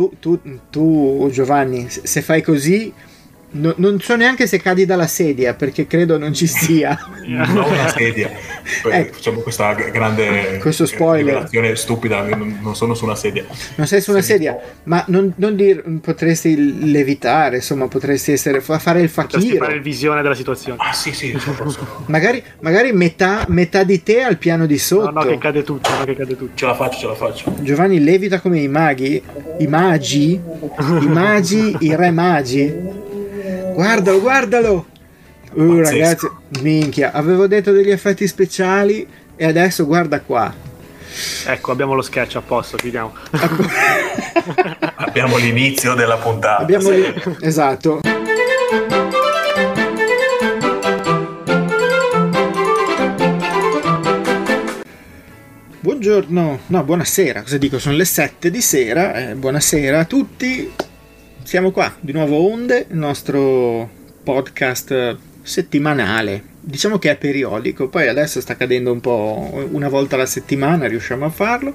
tu, tu, tu Giovanni, se fai così No, non so neanche se cadi dalla sedia perché credo non ci sia. non una sedia. ecco. Facciamo questa grande Questo spoiler. stupida. Non sono su una sedia. Non sei su una sedia, ma non, non dir, potresti levitare, insomma, potresti essere, fare il fakir. fare il visione della situazione. Ah, sì, sì. magari, magari metà, metà, di te al piano di sotto. No, no, che cade tutto. No, che cade tutto. Ce la faccio, ce la faccio. Giovanni levita come i maghi, i magi, i magi, i re magi. Guardalo, guardalo! Uh, ragazzi, minchia, avevo detto degli effetti speciali e adesso guarda qua. Ecco, abbiamo lo sketch a posto, chiudiamo. abbiamo l'inizio della puntata. Abbiamo li... Esatto. Buongiorno, no, buonasera, cosa dico? Sono le 7 di sera, eh, buonasera a tutti, siamo qua, di nuovo Onde, il nostro podcast settimanale. Diciamo che è periodico, poi adesso sta cadendo un po' una volta alla settimana, riusciamo a farlo.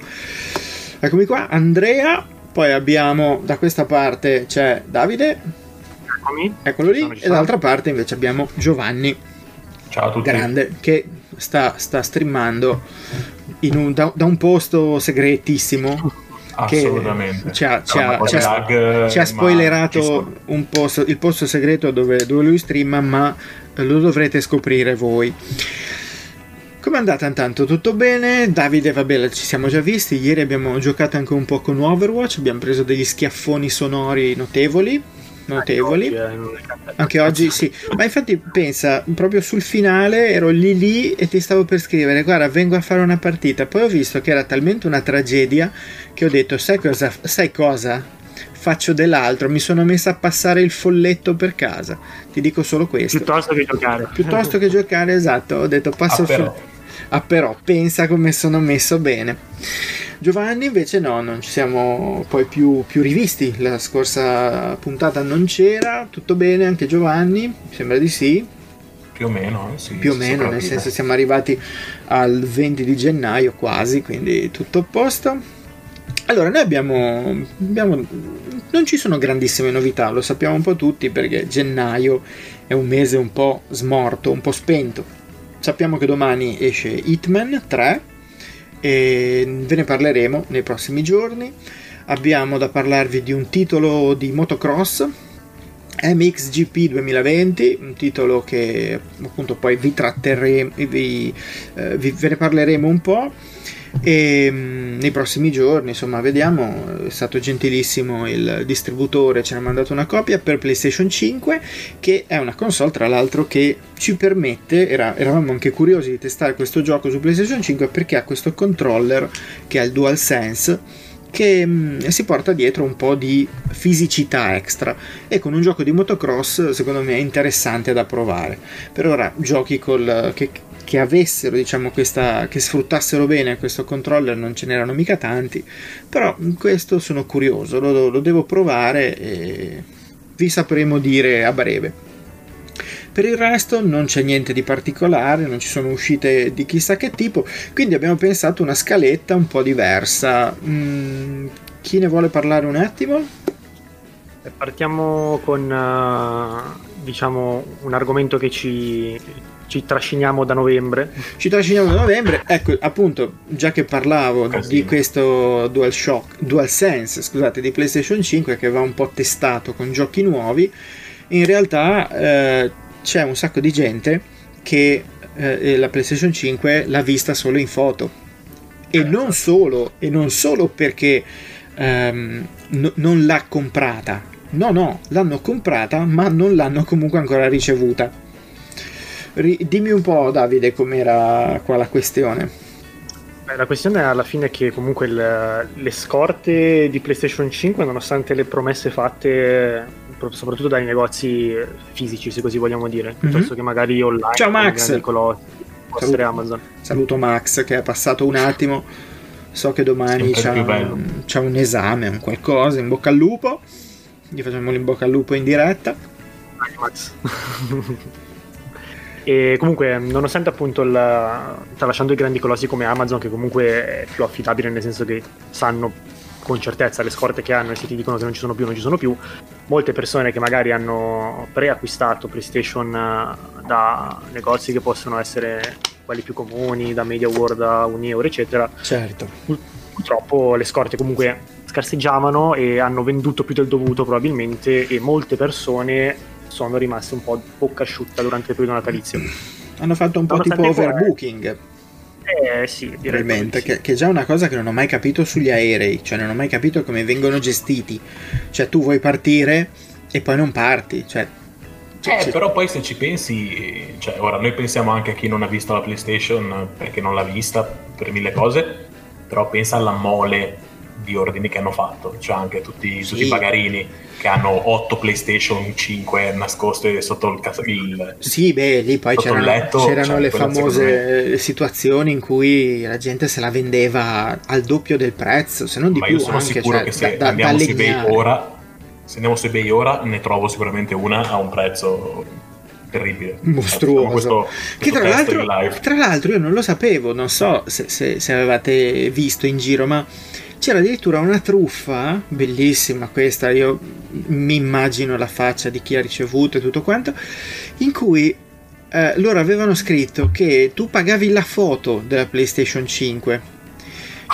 Eccomi qua, Andrea, poi abbiamo da questa parte c'è Davide. Eccomi. Eccolo lì, e dall'altra parte invece abbiamo Giovanni. Ciao a tutti. Grande, che sta, sta streamando un, da, da un posto segretissimo Assolutamente. Ci ha, ci ha, ci ha, ci ha spoilerato un posto, il posto segreto dove, dove lui streama, ma lo dovrete scoprire voi. Come è andata intanto? Tutto bene? Davide, vabbè, ci siamo già visti. Ieri abbiamo giocato anche un po' con Overwatch. Abbiamo preso degli schiaffoni sonori notevoli notevoli. Anche oggi, eh, Anche oggi sì, ma infatti pensa, proprio sul finale ero lì lì e ti stavo per scrivere, guarda, vengo a fare una partita. Poi ho visto che era talmente una tragedia che ho detto, sai cosa? Sai cosa? Faccio dell'altro, mi sono messa a passare il folletto per casa. Ti dico solo questo. Piuttosto che giocare. Piuttosto che giocare, esatto. Ho detto passo ah, il folletto. Ah, però, pensa come sono messo bene. Giovanni invece no, non ci siamo poi più, più rivisti, la scorsa puntata non c'era, tutto bene anche Giovanni, sembra di sì. Più o meno, eh, sì, più o meno, nel senso siamo arrivati al 20 di gennaio quasi, quindi tutto a posto. Allora, noi abbiamo, abbiamo, Non ci sono grandissime novità, lo sappiamo un po' tutti perché gennaio è un mese un po' smorto, un po' spento. Sappiamo che domani esce Hitman 3 e ve ne parleremo nei prossimi giorni. Abbiamo da parlarvi di un titolo di motocross MXGP 2020, un titolo che appunto poi vi tratterremo, vi, eh, vi, ve ne parleremo un po' e mm, nei prossimi giorni insomma vediamo. È stato gentilissimo il distributore ci ha mandato una copia per PlayStation 5 che è una console tra l'altro che ci permette era, eravamo anche curiosi di testare questo gioco su PlayStation 5 perché ha questo controller che ha il DualSense che mh, mm, si porta dietro un po' di fisicità extra. E con un gioco di motocross secondo me è interessante da provare. Per ora giochi col, che, che avessero, diciamo, questa, che sfruttassero bene questo controller non ce n'erano mica tanti, però questo sono curioso, lo, lo devo provare e vi sapremo dire a breve. Per il resto non c'è niente di particolare, non ci sono uscite di chissà che tipo, quindi abbiamo pensato una scaletta un po' diversa. Mm, chi ne vuole parlare un attimo? Partiamo con uh, diciamo un argomento che ci ci trasciniamo da novembre. Ci trasciniamo da novembre, ecco appunto, già che parlavo Casino. di questo DualShock, DualSense, scusate, di PlayStation 5 che va un po' testato con giochi nuovi, in realtà eh, c'è un sacco di gente che eh, la PlayStation 5 l'ha vista solo in foto. E non certo. solo, e non solo perché ehm, no, non l'ha comprata. No, no, l'hanno comprata, ma non l'hanno comunque ancora ricevuta dimmi un po', Davide, com'era qua la questione. Beh, la questione è alla fine che comunque il, le scorte di PlayStation 5, nonostante le promesse fatte soprattutto dai negozi fisici, se così vogliamo dire, mm-hmm. piuttosto che magari online. Ciao Max! Colossi, saluto, Amazon. saluto Max che è passato un attimo. So che domani c'è un, c'è un, esame, un qualcosa. In bocca al lupo. Gli facciamo l'in bocca al lupo in diretta. Max. E comunque, nonostante appunto il, tralasciando i grandi colossi come Amazon, che comunque è più affidabile nel senso che sanno con certezza le scorte che hanno e se ti dicono che non ci sono più, non ci sono più. Molte persone che magari hanno preacquistato PlayStation eh, da negozi che possono essere quelli più comuni, da Media World a un euro, eccetera. Certo. Purtroppo le scorte comunque scarseggiavano e hanno venduto più del dovuto probabilmente e molte persone sono rimaste un po' bocca asciutta durante il periodo natalizio. Hanno fatto un po' tipo overbooking. Eh sì, sì. Che, che, è già una cosa che non ho mai capito sugli aerei, cioè non ho mai capito come vengono gestiti. Cioè tu vuoi partire e poi non parti, cioè eh, però poi se ci pensi, cioè, ora noi pensiamo anche a chi non ha visto la PlayStation perché non l'ha vista per mille cose, però pensa alla mole di ordini che hanno fatto, cioè anche tutti, sì. tutti i bagarini che hanno 8 PlayStation 5 nascoste sotto il, il Sì, beh, lì poi c'erano, letto, c'erano cioè, le famose situazioni in cui la gente se la vendeva al doppio del prezzo, se non di Ma più. io sono anche, sicuro cioè, che se da, andiamo da su eBay ora, se andiamo su eBay ora, ne trovo sicuramente una a un prezzo terribile. Mostruoso. Questo, che tra l'altro, tra l'altro, io non lo sapevo, non so se, se, se avevate visto in giro, ma c'era addirittura una truffa bellissima questa io mi immagino la faccia di chi ha ricevuto e tutto quanto in cui eh, loro avevano scritto che tu pagavi la foto della PlayStation 5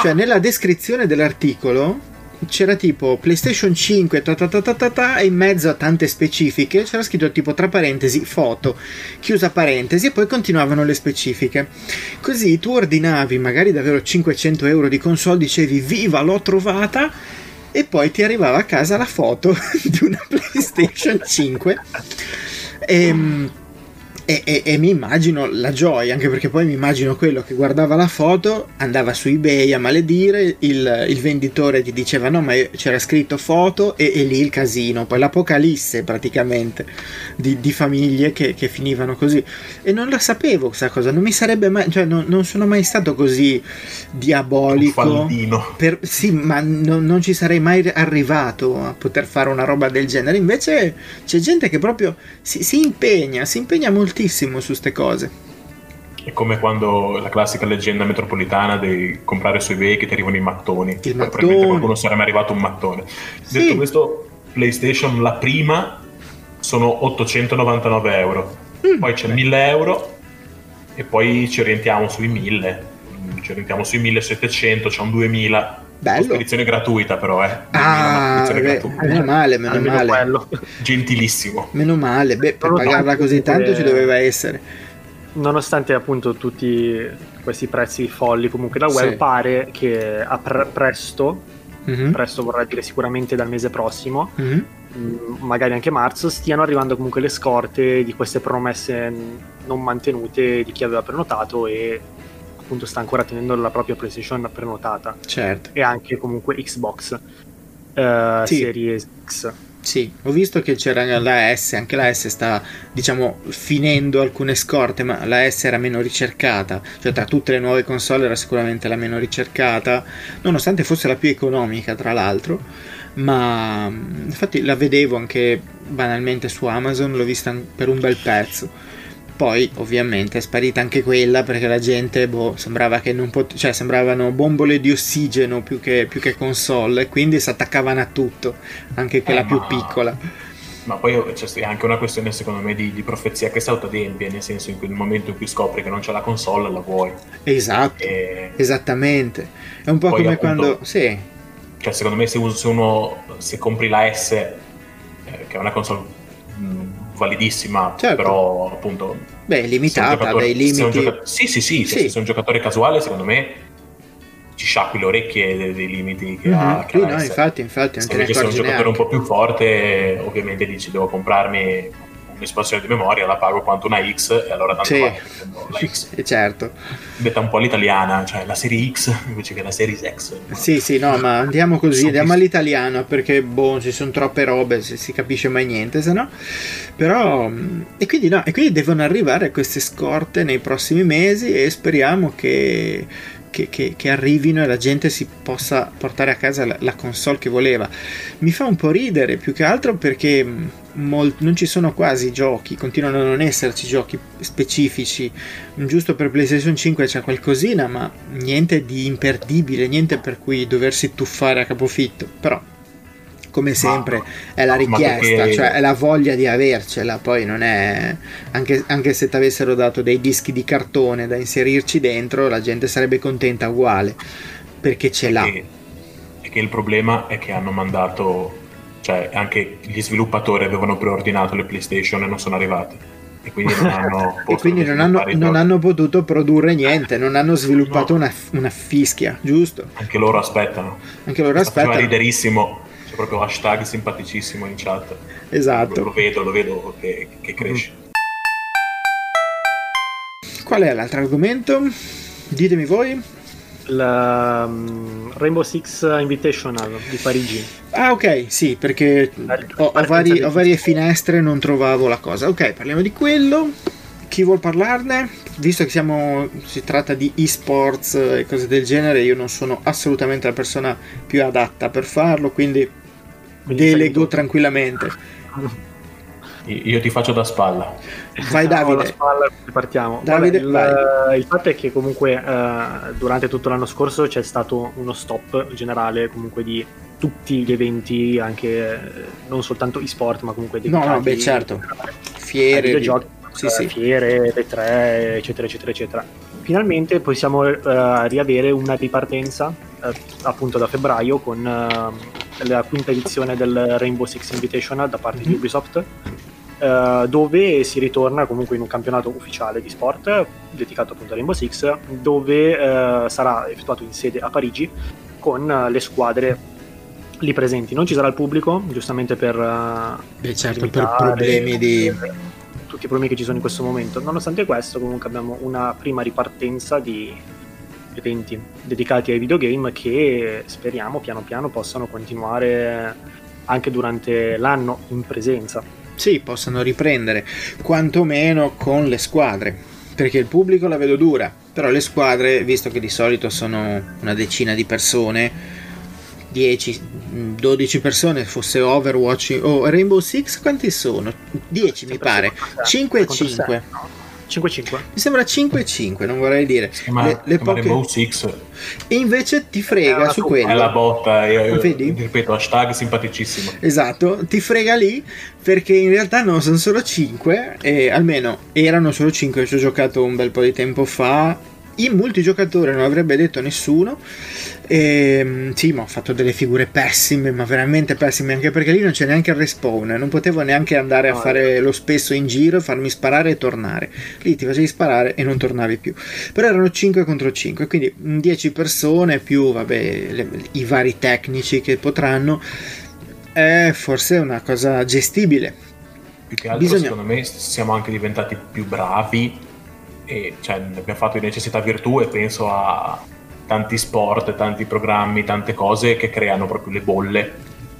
cioè nella descrizione dell'articolo c'era tipo PlayStation 5 ta ta ta ta ta, ta e in mezzo a tante specifiche c'era scritto tipo tra parentesi foto, chiusa parentesi e poi continuavano le specifiche. Così tu ordinavi magari davvero 500 euro di console, dicevi viva l'ho trovata e poi ti arrivava a casa la foto di una PlayStation 5. E, ehm, e, e, e, mi immagino la gioia, anche perché poi mi immagino quello che guardava la foto, andava su eBay a maledire, il, il venditore gli diceva no ma c'era scritto foto e, e lì il casino, poi l'apocalisse praticamente di, di famiglie che, che, finivano così. E non la sapevo questa cosa, non mi sarebbe mai, cioè non, non sono mai stato così diabolico. Per, sì, ma no, non ci sarei mai arrivato a poter fare una roba del genere. Invece c'è gente che proprio si, si impegna, si impegna moltissimo moltissimo su queste cose. È come quando la classica leggenda metropolitana di comprare su eBay che ti arrivano i mattoni. Il mattone. Qualcuno sarebbe arrivato un mattone. Sì. Detto questo, PlayStation la prima sono 899 euro. Mm. Poi c'è 1000 euro e poi ci orientiamo sui 1000. Ci orientiamo sui 1700, c'è un 2000. Bello. Spedizione gratuita però, eh. Ah, beh, meno male, meno Almeno male. Quello. Gentilissimo. Meno male, beh, per pagarla così tanto ci doveva essere. Nonostante appunto tutti questi prezzi folli comunque da web, sì. pare che a pre- presto, mm-hmm. presto vorrà dire sicuramente dal mese prossimo, mm-hmm. magari anche marzo, stiano arrivando comunque le scorte di queste promesse non mantenute di chi aveva prenotato e appunto sta ancora tenendo la propria PlayStation prenotata. Certo. E anche comunque Xbox uh, sì. Series X. Sì, ho visto che c'era la S, anche la S sta, diciamo, finendo alcune scorte, ma la S era meno ricercata, cioè tra tutte le nuove console era sicuramente la meno ricercata, nonostante fosse la più economica, tra l'altro, ma infatti la vedevo anche banalmente su Amazon, l'ho vista per un bel pezzo poi ovviamente è sparita anche quella perché la gente boh, sembrava che non pot- cioè sembravano bombole di ossigeno più che, più che console e quindi si attaccavano a tutto, anche quella eh, più ma... piccola. Ma poi c'è anche una questione secondo me di, di profezia che si autoadempie, nel senso in quel momento in cui scopri che non c'è la console la vuoi. Esatto, e... esattamente. È un po' poi, come appunto, quando... Sì. Cioè secondo me se, uno, se compri la S, eh, che è una console validissima, certo. però appunto... Beh, limitata dai limiti. Gioca- sì, sì, sì, sì. se sei un giocatore casuale, secondo me ci sciacqui le orecchie dei, dei limiti che mm-hmm. ha. Che sì, no, infatti, infatti, se invece sei un giocatore un po' più forte, ovviamente dici devo comprarmi un'espansione di memoria, la pago quanto una X e allora tanto sì. la X. certo. Detta un po' all'italiana, cioè la serie X invece che la serie X. Sì, sì, no, ma andiamo così, andiamo all'italiana perché boh, ci sono troppe robe, se si capisce mai niente, se no. Però e quindi no, e quindi devono arrivare queste scorte nei prossimi mesi e speriamo che che, che, che, arrivino e la gente si possa portare a casa la, la, console che voleva. Mi fa un po' ridere più che altro perché mm, molt, non ci sono quasi giochi, continuano a non esserci giochi specifici. Giusto per PlayStation 5 c'è qualcosina, ma niente di imperdibile, niente per cui doversi tuffare a capofitto. Però come sempre ma, è la richiesta, perché... cioè è la voglia di avercela, poi non è anche, anche se ti avessero dato dei dischi di cartone da inserirci dentro, la gente sarebbe contenta uguale perché ce l'ha. E che il problema è che hanno mandato, cioè anche gli sviluppatori avevano preordinato le PlayStation e non sono arrivate e quindi non hanno, quindi non hanno, non hanno potuto produrre niente, non hanno sviluppato no. una, una, fischia, giusto? Anche loro aspettano. Anche loro aspettano. È riderissimo c'è proprio hashtag simpaticissimo in chat. Esatto. Lo, lo vedo, lo vedo che, che cresce. Qual è l'altro argomento? Ditemi voi. La um, Rainbow Six Invitational di Parigi. Ah, ok, sì, perché ho, ho, vari, ho varie finestre e non trovavo la cosa. Ok, parliamo di quello. Chi vuol parlarne? Visto che siamo, si tratta di esports e cose del genere, io non sono assolutamente la persona più adatta per farlo, quindi Delego tranquillamente. Io ti faccio da spalla. Vai Davide. da spalla partiamo. Davide, Vabbè, il, il, fatto è che comunque uh, durante tutto l'anno scorso c'è stato uno stop generale comunque di tutti gli eventi, anche non soltanto e-sport, ma comunque dei No, no, beh, certo. Fiere, videogiochi, sì, sì. fiere, V3, eccetera, eccetera, eccetera. Finalmente possiamo uh, riavere una ripartenza uh, appunto da febbraio con la quinta edizione del Rainbow Six Invitational da parte mm-hmm. di mhm. Ubisoft, eh, dove si ritorna comunque in un campionato ufficiale di sport dedicato appunto a Rainbow Six, dove eh, sarà effettuato in sede a Parigi con le squadre lì presenti. Non ci sarà il pubblico, giustamente per... Eh, Beh, certo, per problemi di... Tutti i problemi che ci sono in questo momento. Nonostante questo, comunque abbiamo una prima ripartenza di eventi dedicati ai videogame che speriamo piano piano possano continuare anche durante l'anno in presenza. Sì, possano riprendere, quantomeno con le squadre, perché il pubblico la vedo dura, però le squadre, visto che di solito sono una decina di persone, 10, 12 persone, fosse Overwatch o Rainbow Six, quanti sono? 10 mi pare, 5 e 5. 5-5. Mi sembra 5-5, non vorrei dire. Chiama, le, le poche... Rainbow Six. E invece ti frega su quello. È la botta, io, Vedi? ripeto, hashtag simpaticissimo. Esatto, ti frega lì perché in realtà no, sono solo 5 e almeno erano solo 5, ci ho giocato un bel po' di tempo fa in multigiocatore non avrebbe detto nessuno. E, ehm, sì, ma ho fatto delle figure pessime, ma veramente pessime, anche perché lì non c'è neanche il respawn, non potevo neanche andare a fare lo spesso in giro, farmi sparare e tornare. Lì ti facevi sparare e non tornavi più. Però erano 5 contro 5, quindi 10 persone più, vabbè, le, i vari tecnici che potranno. È forse una cosa gestibile. Più che altro, Bisogna... secondo me, siamo anche diventati più bravi e cioè, abbiamo fatto di necessità virtù e penso a tanti sport, tanti programmi, tante cose che creano proprio le bolle.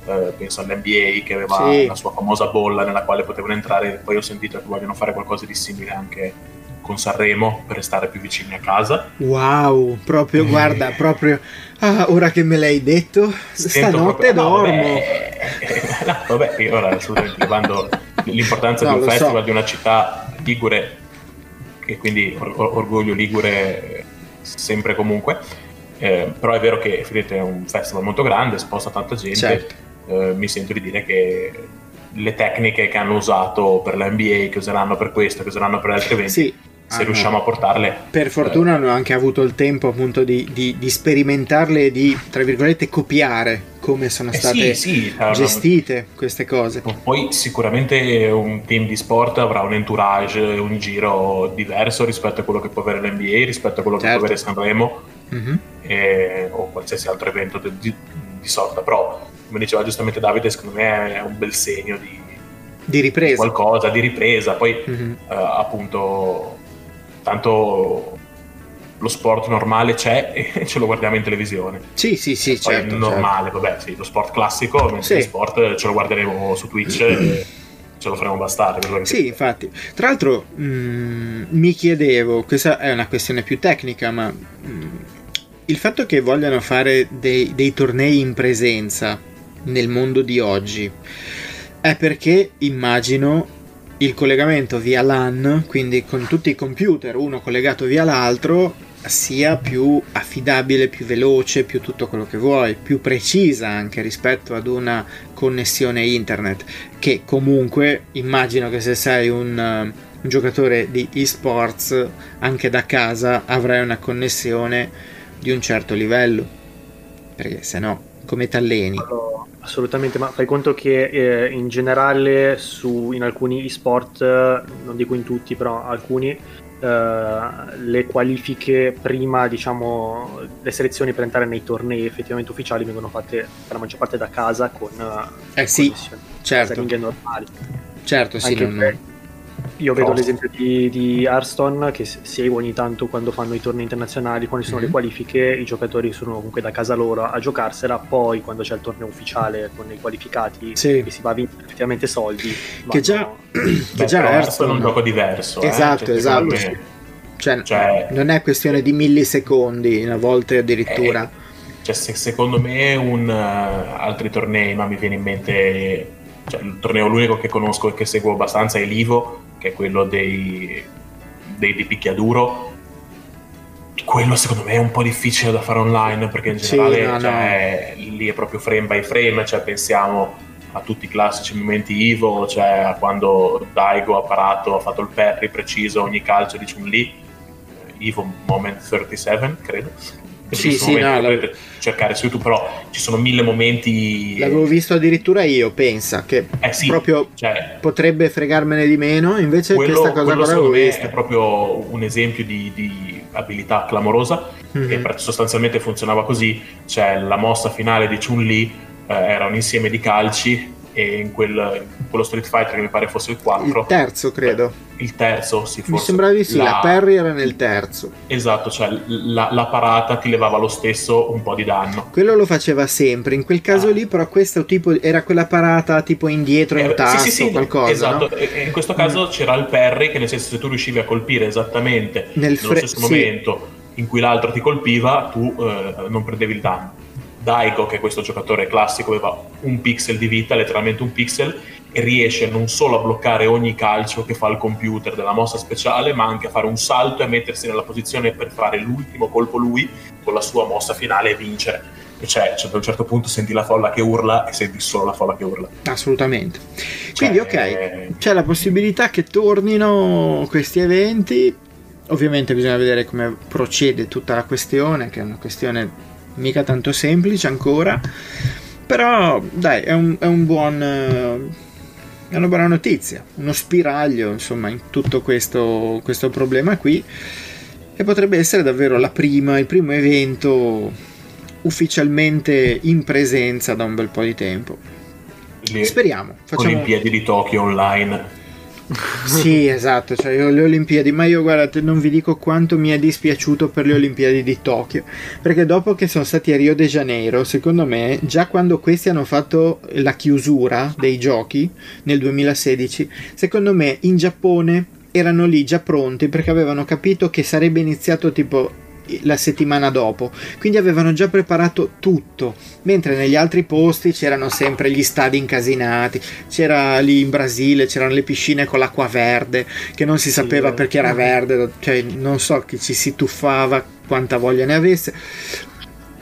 Eh, penso all'NBA che aveva sì. la sua famosa bolla nella quale potevano entrare, poi ho sentito che vogliono fare qualcosa di simile anche con Sanremo per restare più vicini a casa. Wow, proprio, e... guarda, proprio ah, ora che me l'hai detto, stanotte proprio... dormo. No, vabbè, no, vabbè, io ora assolutamente levando l'importanza no, di un festival so. di una città ligure e quindi or- orgoglio ligure sempre e comunque. Eh, però è vero che effettivamente è un festival molto grande, sposta tanta gente. Certo. Eh, mi sento di dire che le tecniche che hanno usato per la NBA, che useranno per questo, che useranno per altri eventi, sì se riusciamo a portarle. Per fortuna eh. hanno anche avuto il tempo appunto di, di, di sperimentarle e di, tra virgolette, copiare come sono eh state sì, sì, gestite queste cose. Poi sicuramente un team di sport avrà un entourage, un giro diverso rispetto a quello che può avere l'NBA, rispetto a quello certo. che può certo. avere Sanremo mm-hmm. e, o qualsiasi altro evento di, di, di, sorta. Però, come diceva giustamente Davide, secondo me è un bel segno di, di ripresa. qualcosa, di ripresa. Poi mm-hmm. uh, appunto tanto lo sport normale c'è e ce lo guardiamo in televisione. Sì, sì, sì, Poi certo. normale, certo. vabbè, sì, lo sport classico, mentre sì. lo sport ce lo guarderemo su Twitch e ce lo faremo bastare. Sì, infatti. Tra l'altro mh, mm, mi chiedevo, questa è una questione più tecnica, ma mh, mm, il fatto che vogliano fare dei, dei tornei in presenza nel mondo di oggi è perché immagino il collegamento via LAN, quindi con tutti i computer, uno collegato via l'altro, sia più affidabile, più veloce, più tutto quello che vuoi, più precisa anche rispetto ad una connessione internet, che comunque immagino che se sei un, un giocatore di esports anche da casa avrai una connessione di un certo livello, perché se no come t'alleni? Assolutamente, ma fai conto che eh, in generale su, in alcuni e-sport, non dico in tutti, però alcuni, eh, le qualifiche prima, diciamo, le selezioni per entrare nei tornei effettivamente ufficiali vengono fatte per la maggior parte da casa con eh sì, certo. normali. Certo, sì, Anche non... Io vedo l'esempio di, di Hearthstone che seguo ogni tanto quando fanno i tornei internazionali, quando ci sono mm-hmm. le mhm. qualifiche, i giocatori sono comunque da casa loro a giocarsela, poi quando c'è il torneo ufficiale con i qualificati sì. e si va a vincere effettivamente soldi. Che già, che già Hearthstone è un gioco diverso. Eh, esatto, cioè, esatto. Cioè, cioè, non è questione di millisecondi, a volte addirittura. Eh, cioè, se, secondo me un, uh, altri tornei, ma mi viene in mente cioè, il torneo l'unico che conosco e che seguo abbastanza è l'Ivo che è quello dei, dei di picchiaduro. Quello secondo me è un po' difficile da fare online perché in generale sì, no, cioè, no. lì è proprio frame by frame, cioè pensiamo a tutti i classici momenti Ivo, cioè a quando Daigo ha parato, ha fatto il parry preciso ogni calcio di Chun-Li, Ivo Moment 37 credo sì, sì, no, la... cercare su YouTube, però ci sono mille momenti. L'avevo visto addirittura io, pensa che eh sì, proprio cioè, potrebbe fregarmene di meno, invece quello, questa cosa qua l'avevo vista. È proprio un esempio di, di abilità clamorosa mm-hmm. che sostanzialmente funzionava così, cioè la mossa finale di Chun-Li eh, era un insieme di calci e in, quel, in, quello Street Fighter che mi pare fosse il 4 il terzo credo. Il terzo sì forse. mi sembra di sì la, la Perry era nel terzo. Esatto cioè la, la, parata ti levava lo stesso un po' di danno. Quello lo faceva sempre in quel caso ah. lì però questo tipo era quella parata tipo indietro in eh, tasto sì, sì, sì, qualcosa esatto. No? e in questo caso mm. c'era il Perry che nel senso se tu riuscivi a colpire esattamente nel fre- nello stesso momento in cui l'altro ti colpiva tu eh, non prendevi il danno Daigo, che è questo giocatore classico, aveva un pixel di vita, letteralmente un pixel, e riesce non solo a bloccare ogni calcio che fa il computer della mossa speciale, ma anche a fare un salto e mettersi nella posizione per fare l'ultimo colpo lui con la sua mossa finale e vincere. E cioè, cioè, a un certo punto senti la folla che urla e senti solo la folla che urla. Assolutamente. Quindi, cioè, ok, c'è la possibilità che tornino questi eventi. Ovviamente bisogna vedere come procede tutta la questione, che è una questione mica tanto semplice ancora, però dai, è un, è un buon... Eh, è una buona notizia, uno spiraglio insomma in tutto questo, questo problema qui e potrebbe essere davvero la prima, il primo evento ufficialmente in presenza da un bel po' di tempo. Le Speriamo. Facciamo... Olimpiadi di Tokyo online sì, esatto, cioè io, le Olimpiadi, ma io guardate, non vi dico quanto mi è dispiaciuto per le Olimpiadi di Tokyo, perché dopo che sono stati a Rio de Janeiro, secondo me, già quando questi hanno fatto la chiusura dei giochi nel 2016, secondo me in Giappone erano lì già pronti perché avevano capito che sarebbe iniziato tipo la settimana dopo, quindi avevano già preparato tutto, mentre negli altri posti c'erano sempre gli stadi incasinati, c'era lì in Brasile, c'erano le piscine con l'acqua verde, che non si sapeva sì, perché era verde, cioè non so chi ci si tuffava, quanta voglia ne avesse.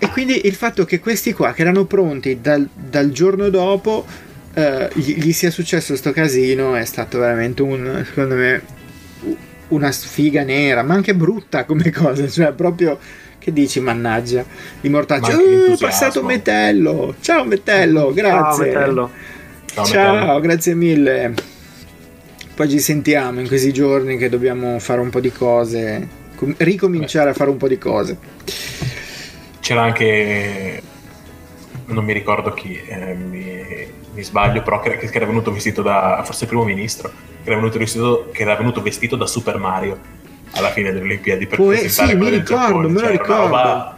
E quindi il fatto che questi qua, che erano pronti dal, dal giorno dopo, eh, gli, gli, sia successo questo casino è stato veramente un, secondo me, una sfiga nera, ma anche brutta come cosa, cioè proprio che dici mannaggia i mortacci uh, passato Metello ciao Metello grazie ciao, Metello. ciao, ciao Metello. grazie mille poi ci sentiamo in questi giorni che dobbiamo fare un po' di cose ricominciare Beh. a fare un po' di cose c'era anche non mi ricordo chi eh, mi, mi, sbaglio però che, che era venuto vestito da forse il primo ministro che era venuto vestito, che era venuto vestito da Super Mario alla fine delle Olimpiadi per Poi, sì, mi ricordo, me lo ricordo. Roba,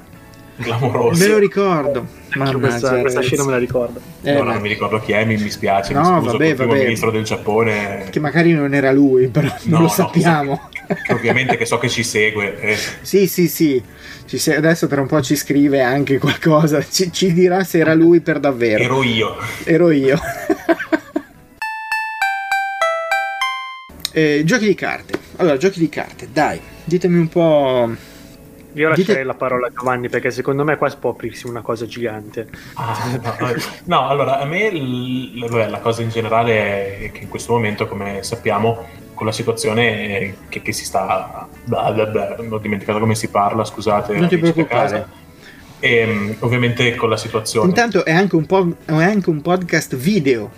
clamorosi. Me lo ricordo. Mannaggia, questa, questa scena me la ricordo. Eh, no, non mi ricordo chi è, mi, mi spiace. No, mi scuso vabbè, con il vabbè. ministro del Giappone. Che magari non era lui, però non No, lo no, sappiamo. che- che ovviamente che so che ci segue. eh. Sì, sì, sì. Ci se- adesso tra un po' ci scrive anche qualcosa. Ci, ci dirà se era lui per davvero. Ero io. Ero io. Eh, giochi di carte. Allora, giochi di carte, dai, ditemi un po'. Io lascerei Dite- la parola a Giovanni perché secondo me qua può aprirsi una cosa gigante. Ah, no, no. Allora a me l- vabbè, la cosa in generale è che in questo momento, come sappiamo, con la situazione che, che si sta. blah, blah, non ho dimenticato come si parla, scusate. Non ti preoccupare. E, ovviamente con la situazione. Intanto è anche un, po', è anche un podcast video.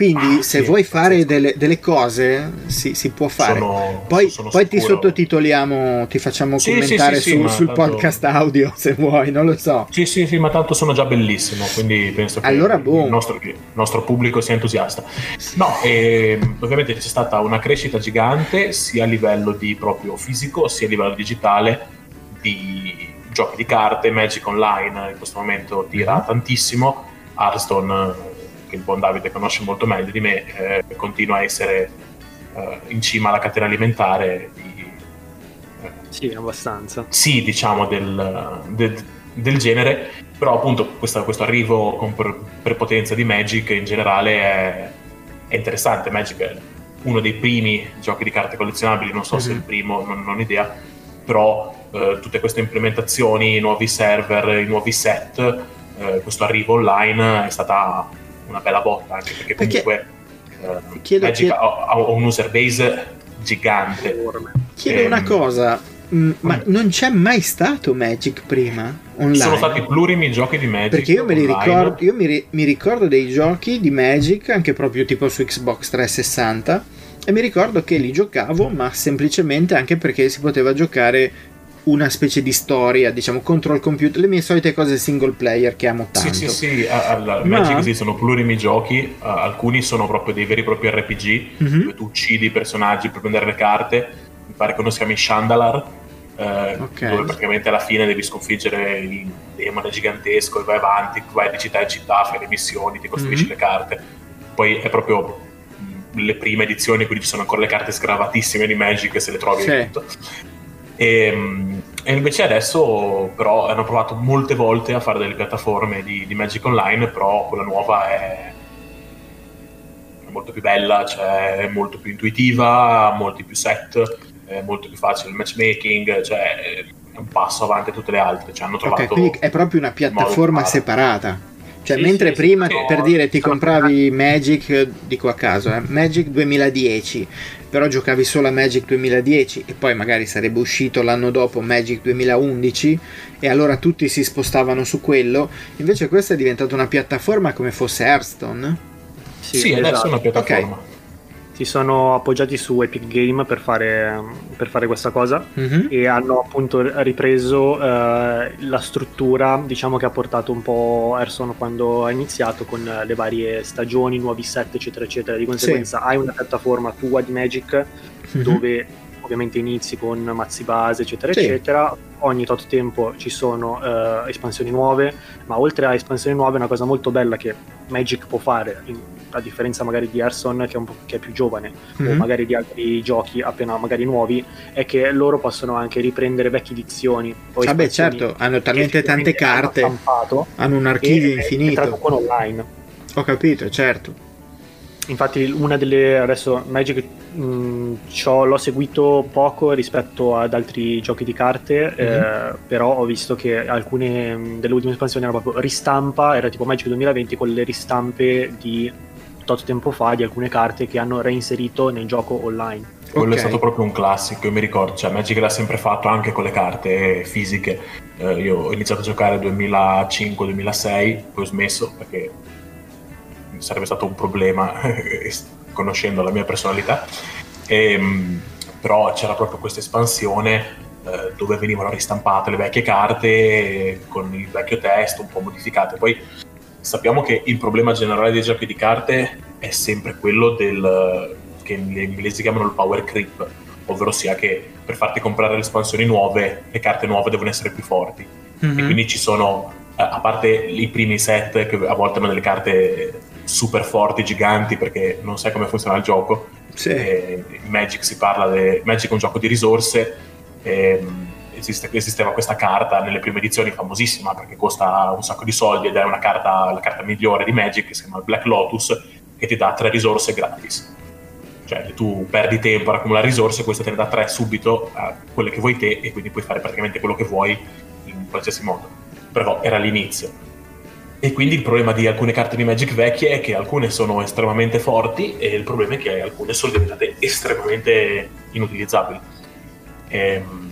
Quindi, Ah, se sì, vuoi fare delle, delle cose, si, si può fare. Sono- poi sono poi ti sottotitoliamo, ti facciamo Sì, commentare sì, su- sul tanto- podcast audio se vuoi, non lo so. Sì, sì, sì, ma tanto sono già bellissimo, quindi penso che Allora, boh. il, nostro, il nostro pubblico sia entusiasta. No, e, ovviamente c'è stata una crescita gigante sia a livello di proprio fisico sia a livello digitale di giochi di carte, Magic Online in questo momento tira tantissimo, Hearthstone, che il buon Davide conosce molto meglio di me, eh, continua a essere eh, in cima alla catena alimentare di, eh, Sì, abbastanza. sì, diciamo, del, del- del genere, però appunto questa- questo arrivo con pre- prepotenza di Magic in generale è, è interessante. Magic è uno dei primi giochi di carte collezionabili, non so se Mhm. il primo, non, non ho idea, però eh, tutte queste implementazioni, i nuovi server, i nuovi set, eh, questo arrivo online è stata una bella botta, anche perché Perché- comunque eh, Chiedo- Magic chiedo- ha, ha un user base gigante. Chiedo Ehm, una cosa, mm, ma mm. non c'è mai stato Magic prima? Online? Sono stati plurimi giochi di Magic. Perché io me li ricordo, io mi, ri- mi ricordo dei giochi di Magic, anche proprio tipo su Xbox 360, e mi ricordo che li giocavo, ma semplicemente anche perché si poteva giocare una specie di storia, diciamo, contro il computer, le mie solite cose single player che amo tanto. Sì, sì, sì, a- alla Ma- Magic esistono plurimi giochi, uh, alcuni sono proprio dei veri e propri RPG, Mhm. dove tu uccidi i personaggi per prendere le carte, mi pare che uno si chiami Shandalar, eh, Ok. dove praticamente alla fine devi sconfiggere il demone gigantesco e vai avanti, vai di città in città, fai le missioni, ti costruisci Mhm. le carte. Poi è proprio mh, le prime edizioni, quindi ci sono ancora le carte sgravatissime di Magic se le trovi Sì. tutto. E, mh, e invece adesso però hanno provato molte volte a fare delle piattaforme di, di Magic Online, però quella nuova è, molto più bella, cioè è molto più intuitiva, ha molti più set, è molto più facile il matchmaking, cioè è un passo avanti a tutte le altre, cioè hanno trovato... Ok, quindi è proprio una piattaforma separata. Cioè, Sì, mentre sì, prima, sì. per dire, ti compravi Magic, dico a caso, eh, Magic 2010, però giocavi solo a Magic 2010 e poi magari sarebbe uscito l'anno dopo Magic 2011 e allora tutti si spostavano su quello. Invece questa è diventata una piattaforma come fosse Hearthstone. Sì, adesso esatto. è una piattaforma. Si sono appoggiati su Epic Game per fare, per fare questa cosa Mhm. e hanno appunto ripreso eh, la struttura diciamo che ha portato un po' Erson quando ha iniziato con le varie stagioni, nuovi set eccetera eccetera di conseguenza hai una piattaforma tua di Magic Mhm. dove ovviamente inizi con mazzi base eccetera Sì. eccetera ogni tot tempo ci sono eh, espansioni nuove ma oltre a espansioni nuove una cosa molto bella che Magic può fare in- a differenza magari di Erson che è, po', che è più giovane o Mhm. magari di altri giochi appena magari nuovi è che loro possono anche riprendere vecchie edizioni Vabbè, espansioni certo, hanno talmente tante hanno carte, stampato hanno un archivio e- e infinito. traducono online Ho capito, certo. Infatti, una delle adesso Magic mh, l'ho seguito poco rispetto ad altri giochi di carte, Mhm. eh, però ho visto che alcune delle ultime espansioni erano proprio ristampa, era tipo Magic 2020 con le ristampe di tot tempo fa di alcune carte che hanno reinserito nel gioco online. Quello Ok. è stato proprio un classico, io mi ricordo, cioè Magic l'ha sempre fatto anche con le carte fisiche. Eh, io ho iniziato a giocare nel 2005-2006, poi ho smesso perché sarebbe stato un problema conoscendo la mia personalità. Ehm, però c'era proprio questa espansione eh, dove venivano ristampate le vecchie carte eh, con il vecchio testo un po' modificate. Poi sappiamo che il problema generale dei giochi di carte è sempre quello del che gli inglesi chiamano il power creep, ovvero sia che per farti comprare le espansioni nuove, le carte nuove devono essere più forti. mm-hmm. e quindi ci sono, a parte i primi set che a volte hanno delle carte super forti, giganti, perché non sai come funziona il gioco. Sì. Magic si parla di... Magic è un gioco di risorse. Eh, esiste, esisteva questa carta nelle prime edizioni famosissima perché costa un sacco di soldi ed è una carta, la carta migliore di Magic che si chiama Black Lotus che ti dà tre risorse gratis cioè tu perdi tempo a accumulare risorse, questa te ne dà tre subito a quelle che vuoi te e quindi puoi fare praticamente quello che vuoi in qualsiasi modo. Però era l'inizio. E quindi il problema di alcune carte di Magic vecchie è che alcune sono estremamente forti e il problema è che alcune sono diventate estremamente inutilizzabili. Ehm,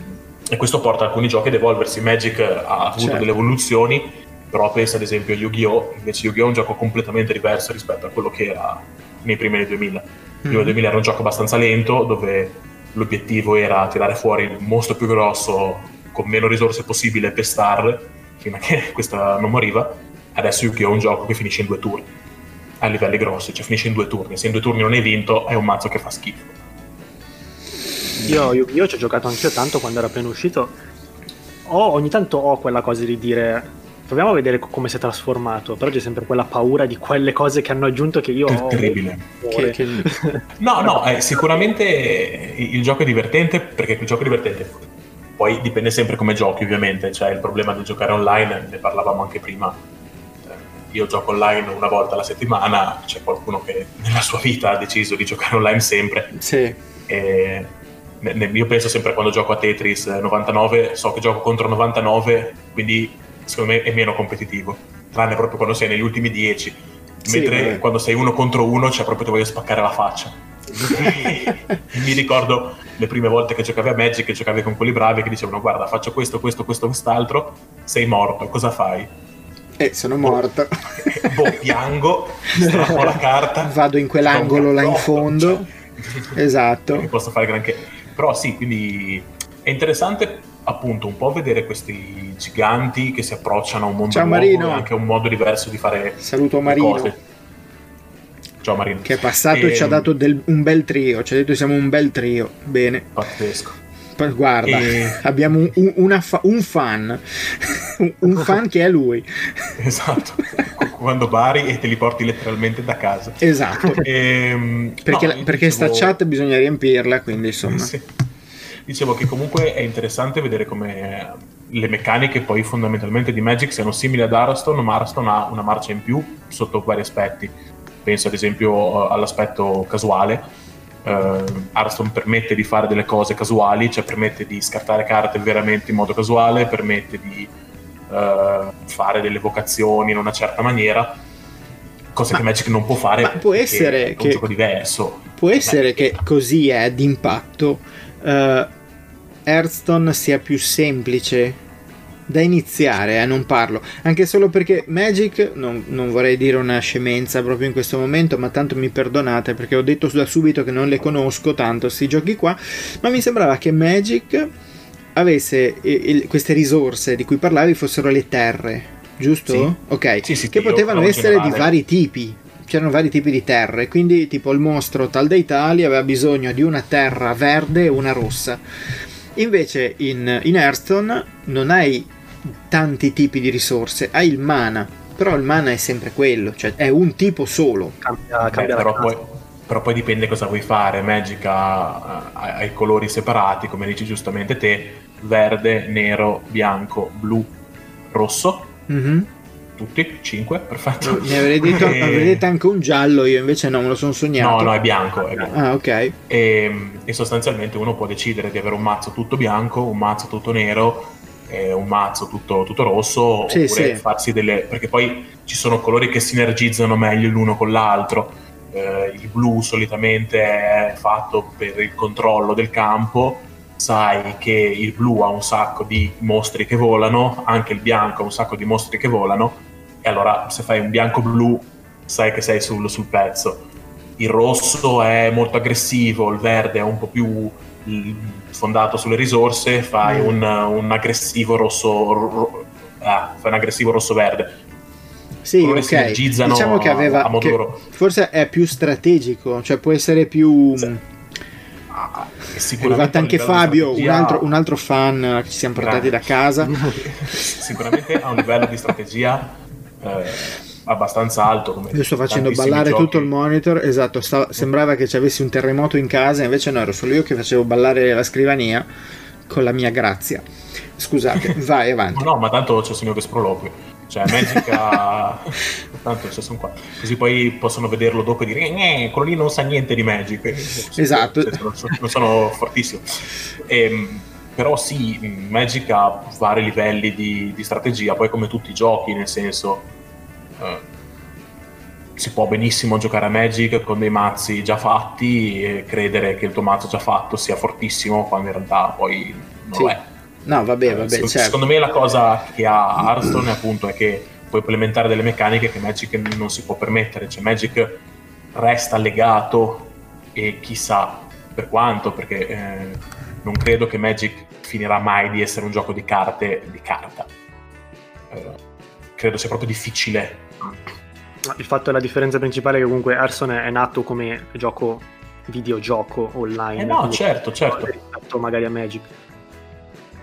e questo porta alcuni giochi ad evolversi. Magic ha avuto certo. delle evoluzioni, però pensa ad esempio a Yu-Gi-Oh! Invece Yu-Gi-Oh! è un gioco completamente diverso rispetto a quello che era nei primi anni 2000 Prima 2000 era un gioco abbastanza lento dove l'obiettivo era tirare fuori il mostro più grosso con meno risorse possibile per star fino a che questa non moriva. Adesso Yu-Gi-Oh! è un gioco che finisce in due turni a livelli grossi, cioè finisce in due turni. Se in due turni non hai vinto, è un mazzo che fa schifo. Io Yu-Gi-Oh! ci ho giocato anch'io tanto quando era appena uscito. Ho, ogni tanto ho quella cosa di dire proviamo a vedere come si è trasformato. Però c'è sempre quella paura di quelle cose che hanno aggiunto che io è ho. Terribile. Che, che... no, no, eh, sicuramente il gioco è divertente perché il gioco è divertente. Poi dipende sempre come giochi, ovviamente. Cioè, il problema di giocare online, ne parlavamo anche prima. Eh, io gioco online una volta alla settimana, c'è qualcuno che nella sua vita ha deciso di giocare online sempre. Sì. E io penso sempre quando gioco a Tetris 99, so che gioco contro 99, quindi secondo me è meno competitivo, tranne proprio quando sei negli ultimi 10, mentre sì, quando sei uno contro uno, cioè proprio ti voglio spaccare la faccia. mi ricordo le prime volte che giocavi a Magic, che giocavi con quelli bravi che dicevano guarda faccio questo, questo, questo, quest'altro, sei morto, cosa fai? Eh, sono morto. boh, piango, strappo la carta. Vado in quell'angolo là in fondo. Cioè, esatto. Non posso fare granché. Però sì, quindi è interessante appunto un po' vedere questi giganti che si approcciano a un mondo Ciao, nuovo Marino. e anche a un modo diverso di fare Saluto Marino. Cose. Ciao Marino. Che è passato e, e ci ha ehm, dato del, un bel trio, ci ha detto siamo un bel trio. Bene. Pazzesco. Guarda, e... abbiamo un, un, un fan, un fan che è lui. Esatto, quando bari e te li porti letteralmente da casa. Esatto, e, ehm, perché, no, perché dicevo... sta chat bisogna riempirla, quindi insomma. Sì. Dicevo che comunque è interessante vedere come le meccaniche poi fondamentalmente di Magic siano simili ad Arston, ma Arston ha una marcia in più sotto vari aspetti. Penso ad esempio eh, all'aspetto casuale. Uh, Arston permette di fare delle cose casuali, cioè permette di scartare carte veramente in modo casuale, permette di uh, fare delle vocazioni in una certa maniera, cosa ma, che Magic non può fare ma può essere è un che, gioco diverso. Può essere Beh, che così è d'impatto. Uh, Hearthstone sia più semplice da iniziare, eh, non parlo, anche solo perché Magic, non, non, vorrei dire una scemenza proprio in questo momento, ma tanto mi perdonate perché ho detto da subito che non le conosco tanto questi giochi qua, ma mi sembrava che Magic avesse il, queste risorse di cui parlavi fossero le terre, giusto? Sì. Ok, sì, sì, che potevano essere generale. di vari tipi. C'erano vari tipi di terre, quindi tipo il mostro tal dei tali aveva bisogno di una terra verde e una rossa Invece in, in Hearthstone non hai tanti tipi di risorse, hai il mana, però il mana è sempre quello, cioè è un tipo solo. Cambia, cambia Beh, però, poi, però, poi, dipende cosa vuoi fare. Magic ha, ha, i colori separati, come dici giustamente te, verde, nero, bianco, blu, rosso. Mm-hmm tutti, 5, perfetto. Mi avrei detto, e... avrei detto anche un giallo, io invece no, me lo sono sognato. No, no, è bianco. È bianco. Ah, ok. E, e, sostanzialmente uno può decidere di avere un mazzo tutto bianco, un mazzo tutto nero, eh, un mazzo tutto, tutto rosso, sì, oppure sì. farsi delle... perché poi ci sono colori che sinergizzano meglio l'uno con l'altro. Eh, il blu solitamente è fatto per il controllo del campo, sai che il blu ha un sacco di mostri che volano, anche il bianco ha un sacco di mostri che volano, e allora se fai un bianco-blu sai che sei sul, sul pezzo. Il rosso è molto aggressivo, il verde è un po' più fondato sulle risorse, fai mm. un, un, aggressivo rosso, ro, ah, fai un aggressivo rosso-verde. Sì, ok. Diciamo che aveva. Che forse è più strategico, cioè può essere più. Sì è arrivato anche Fabio, un altro, un altro, fan che ci siamo portati da casa. sicuramente a un livello di strategia eh, abbastanza alto. Come Io sto facendo ballare giochi. tutto il monitor, esatto, stava, sembrava che ci avessi un terremoto in casa, invece no, ero solo io che facevo ballare la scrivania con la mia grazia. Scusate, vai avanti. No, ma tanto c'è il signore che sproloquio. Cioè, Magic ha... Tanto cioè, sono qua. Così poi possono vederlo dopo e dire eh, quello lì non sa niente di Magic. Esatto. Cioè, non, sono, non sono fortissimo. E, ehm, però sì, Magic ha vari livelli di, di, strategia, poi come tutti i giochi, nel senso... Eh, si può benissimo giocare a Magic con dei mazzi già fatti e credere che il tuo mazzo già fatto sia fortissimo quando in realtà poi non sì. lo è. No, vabbè, vabbè. Secondo, certo. secondo me la cosa che ha Hearthstone appunto è che puoi implementare delle meccaniche che Magic non si può permettere. Cioè Magic resta legato e chissà per quanto, perché eh, non credo che Magic finirà mai di essere un gioco di carte di carta. Eh, credo sia proprio difficile. Il fatto è la differenza principale è che comunque Hearthstone è nato come gioco videogioco online. Eh no, certo, certo. Rispetto magari a Magic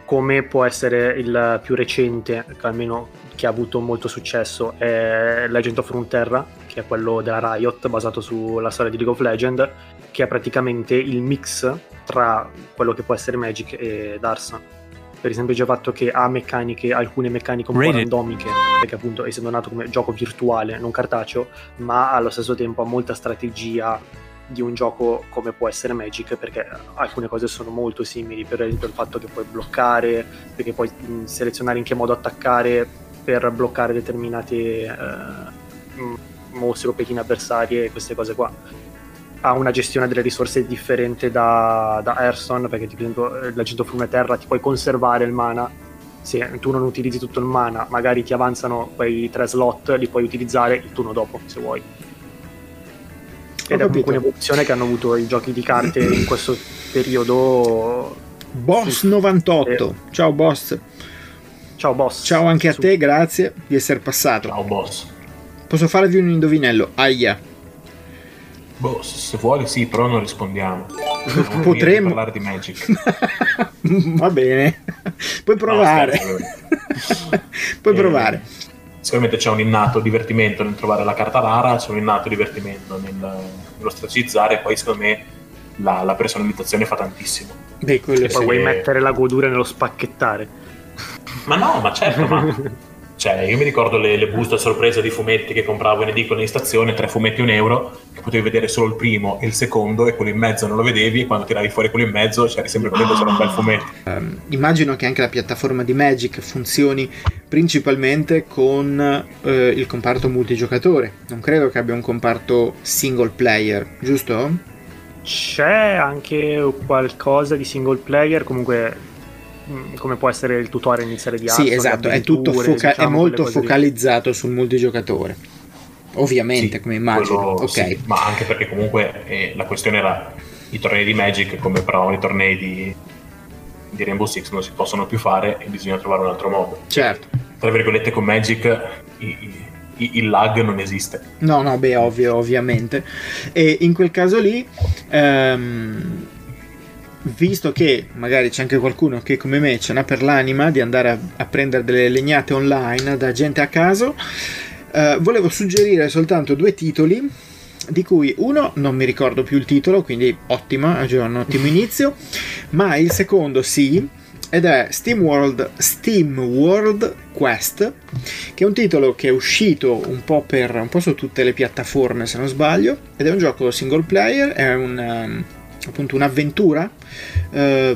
come può essere il più recente, che almeno che ha avuto molto successo, è Legend of Runeterra, che è quello della Riot, basato sulla storia di League of Legends, che è praticamente il mix tra quello che può essere Magic e Darsa. Per il semplice fatto che ha meccaniche, alcune meccaniche un po' randomiche, perché appunto essendo nato come gioco virtuale, non cartaceo, ma allo stesso tempo ha molta strategia, di un gioco come può essere Magic perché alcune cose sono molto simili per esempio il fatto che puoi bloccare perché puoi selezionare in che modo attaccare per bloccare determinate eh, mostri o petine avversarie e queste cose qua ha una gestione delle risorse differente da, da Hearthstone perché per esempio eh, l'agente of Terra ti puoi conservare il mana se tu non utilizzi tutto il mana magari ti avanzano quei tre slot li puoi utilizzare il turno dopo se vuoi ed è comunque un'evoluzione che hanno avuto i giochi di carte in questo periodo. Boss 98, ciao boss. Ciao boss. Ciao anche a te, grazie di essere passato. Ciao boss. Posso farvi un indovinello? Aia. Boss, se vuoi sì, però non rispondiamo. Non Potremmo parlare di Magic. Va bene. Puoi provare. No, Puoi eh, provare sicuramente c'è un innato divertimento nel trovare la carta rara, c'è un innato divertimento nel, nello strategizzare, e poi secondo me la, la personalizzazione fa tantissimo. Beh, quello e poi vuoi mettere la godura nello spacchettare. Ma no, ma certo, ma Cioè, io mi ricordo le, le buste a sorpresa di fumetti che compravo in edicola in stazione, tre fumetti un euro, che potevi vedere solo il primo e il secondo, e quello in mezzo non lo vedevi, e quando tiravi fuori quello in mezzo c'eri sempre quello c'era un bel fumetto. Um, immagino che anche la piattaforma di Magic funzioni principalmente con uh, il comparto multigiocatore. Non credo che abbia un comparto single player, giusto? C'è anche qualcosa di single player, comunque come può essere il tutorial iniziale di Sì, esatto, è, tutto foca- diciamo, è molto focalizzato sul multigiocatore. Ovviamente, sì, come immagino. ok. Sì, ma anche perché comunque eh, la questione era i tornei di Magic, come però i tornei di, di Rainbow Six non si possono più fare e bisogna trovare un altro modo. Certo. Tra virgolette con Magic i, i, il lag non esiste. No, no, beh, ovvio, ovviamente. E in quel caso lì... Um visto che magari c'è anche qualcuno che come me ce n'ha per l'anima di andare a, a prendere delle legnate online da gente a caso, eh, volevo suggerire soltanto due titoli di cui uno non mi ricordo più il titolo, quindi ottima, già un ottimo inizio, ma il secondo sì, ed è Steam World, Steam World Quest, che è un titolo che è uscito un po', per, un po' su tutte le piattaforme se non sbaglio, ed è un gioco single player, è un... Um, appunto un'avventura eh,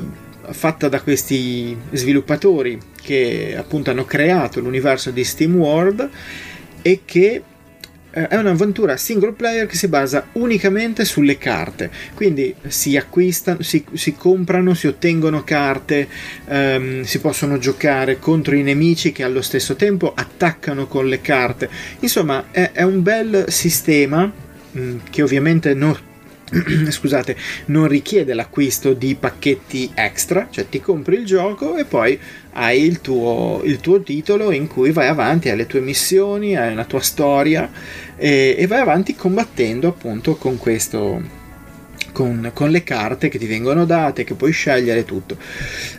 fatta da questi sviluppatori che appunto hanno creato l'universo di SteamWorld e che eh, è un'avventura single player che si basa unicamente sulle carte, quindi si acquistano, si, si comprano, si ottengono carte, ehm, si possono giocare contro i nemici che allo stesso tempo attaccano con le carte. Insomma, è, è un bel sistema mh, mm, che ovviamente non scusate, non richiede l'acquisto di pacchetti extra, cioè ti compri il gioco e poi hai il tuo, il tuo titolo in cui vai avanti, hai le tue missioni, hai una tua storia e, e vai avanti combattendo appunto con questo, con, con, le carte che ti vengono date, che puoi scegliere tutto.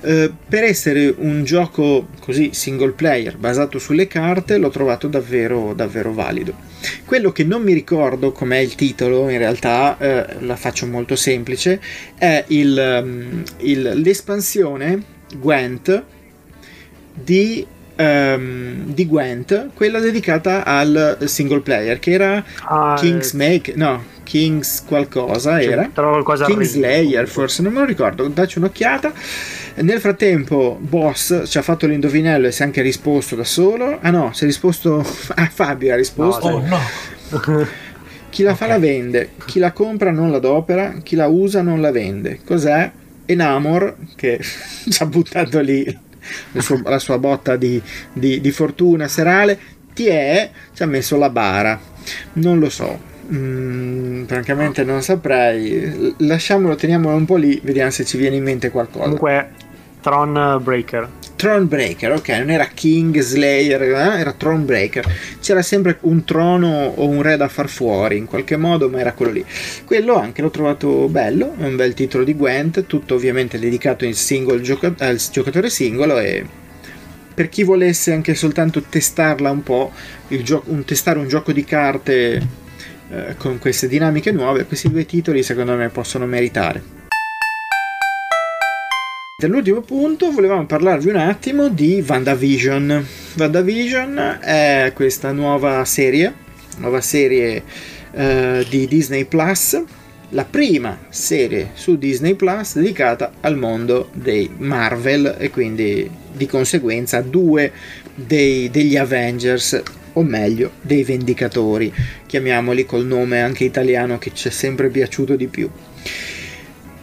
Eh, per essere un gioco così single player basato sulle carte l'ho trovato davvero, davvero valido. Quello che non mi ricordo com'è il titolo, in realtà eh, la faccio molto semplice, è il, um, il, l'espansione Gwent di um, di Gwent, quella dedicata al single player, che era ah, King's Make, no, King's qualcosa cioè, era. Qualcosa Kingslayer, forse, non me lo ricordo, dacci un'occhiata. Nel frattempo, Boss ci ha fatto l'indovinello e si è anche risposto da solo. Ah no, si è risposto. Ah, Fabio ha risposto. No, no. chi la okay. fa la vende, chi la compra non la adopera, chi la usa non la vende. Cos'è? Enamor, che ci ha buttato lì suo, la sua botta di, di, di fortuna serale, ti è, ci ha messo la bara. Non lo so, Mm, francamente non saprei. Lasciamolo, teniamolo un po' lì, vediamo se ci viene in mente qualcosa. Comunque, Tron Breaker. Thronebreaker, ok, non era King Slayer, eh? era Thronebreaker. C'era sempre un trono o un re da far fuori in qualche modo, ma era quello lì. Quello anche l'ho trovato bello, è un bel titolo di Gwent, tutto ovviamente dedicato gioca- al giocatore singolo e per chi volesse anche soltanto testarla un po', gio- un, testare un gioco di carte eh, con queste dinamiche nuove, questi due titoli secondo me possono meritare. L'ultimo punto volevamo parlarvi un attimo di WandaVision. WandaVision è questa nuova serie, nuova serie eh, di Disney Plus, la prima serie su Disney Plus dedicata al mondo dei Marvel e quindi di conseguenza due dei, degli Avengers o meglio dei Vendicatori, chiamiamoli col nome anche italiano che ci è sempre piaciuto di più.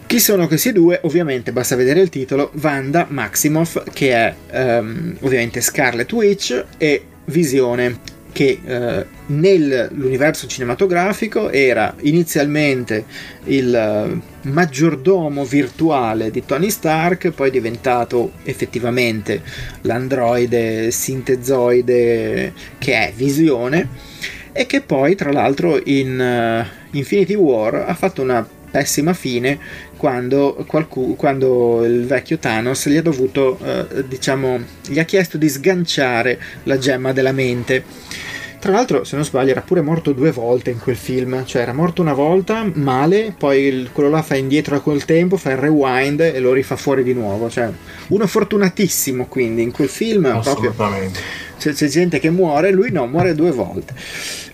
Chi sono questi due? Ovviamente basta vedere il titolo, Wanda Maximoff, che è um, ovviamente Scarlet Witch, e Visione, che uh, nell'universo cinematografico era inizialmente il uh, maggiordomo virtuale di Tony Stark, poi diventato effettivamente l'androide sintezoide che è Visione, e che poi tra l'altro in uh, Infinity War ha fatto una pessima fine quando, qualcuno, quando il vecchio Thanos gli ha dovuto, eh, diciamo, gli ha chiesto di sganciare la gemma della mente. Tra l'altro, se non sbaglio, era pure morto due volte in quel film. Cioè, era morto una volta male, poi il, quello là fa indietro col tempo, fa il rewind e lo rifà fuori di nuovo. Cioè, uno fortunatissimo quindi in quel film. Proprio, c'è, c'è gente che muore, lui no, muore due volte.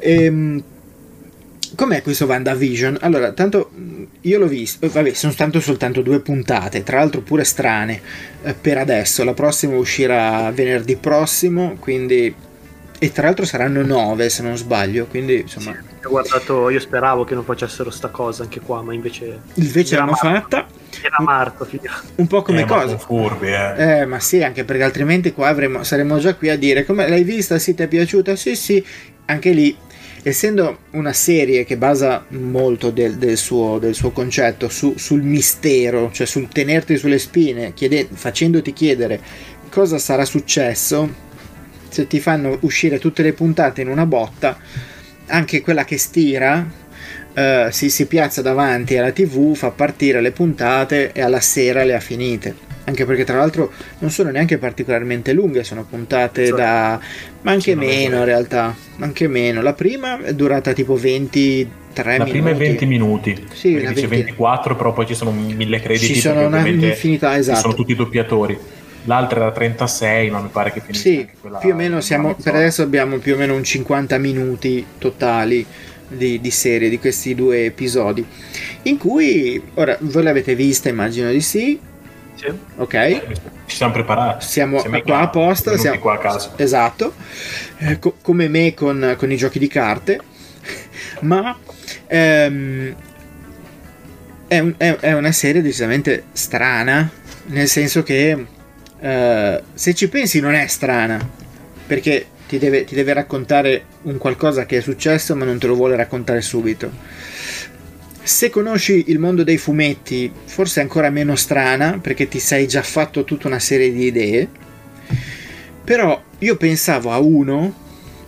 Ehm Com'è questo WandaVision? Allora, tanto io l'ho visto, vabbè, sono stato soltanto due puntate, tra l'altro pure strane eh, per adesso. La prossima uscirà venerdì prossimo, quindi e tra l'altro saranno nove se non sbaglio, quindi insomma... Sì, ho guardato, io speravo che non facessero sta cosa anche qua, ma invece... Invece l'hanno Marco. fatta. Era Marco, figlio. Un po' come eh, cosa. Furbi, eh. eh. ma sì, anche perché altrimenti qua avremo, saremmo già qui a dire come l'hai vista, sì, ti è piaciuta? Sì, sì, anche lì essendo una serie che basa molto del, del, suo, del suo, concetto su, sul mistero, cioè sul tenerti sulle spine, chiede, facendoti chiedere cosa sarà successo, se ti fanno uscire tutte le puntate in una botta, anche quella che stira Uh, si, si, piazza davanti alla tv, fa partire le puntate e alla sera le ha finite anche perché tra l'altro non sono neanche particolarmente lunghe, sono puntate cioè, da... ma anche sì, meno in realtà, anche meno. La prima è durata tipo 23 la minuti. La prima è 20 minuti, sì, dice 20... 24 però poi ci sono mille crediti. Ci sono una infinità, esatto. Sono tutti doppiatori. L'altra era 36, ma mi pare che finisca Sì, più o meno siamo, per adesso abbiamo più o meno un 50 minuti totali di, di, serie, di questi due episodi, in cui, ora, voi l'avete vista, immagino di sì, sì. Ok. Ci siamo preparati. Siamo, siamo qua a posto. Siamo qua a casa. Esatto. Eh, co- come me con, con, i giochi di carte. Ma ehm, è, un, è, è, una serie decisamente strana. Nel senso che eh, se ci pensi non è strana. Perché ti deve, ti deve raccontare un qualcosa che è successo ma non te lo vuole raccontare subito se conosci il mondo dei fumetti, forse è ancora meno strana perché ti sei già fatto tutta una serie di idee. Però io pensavo a uno,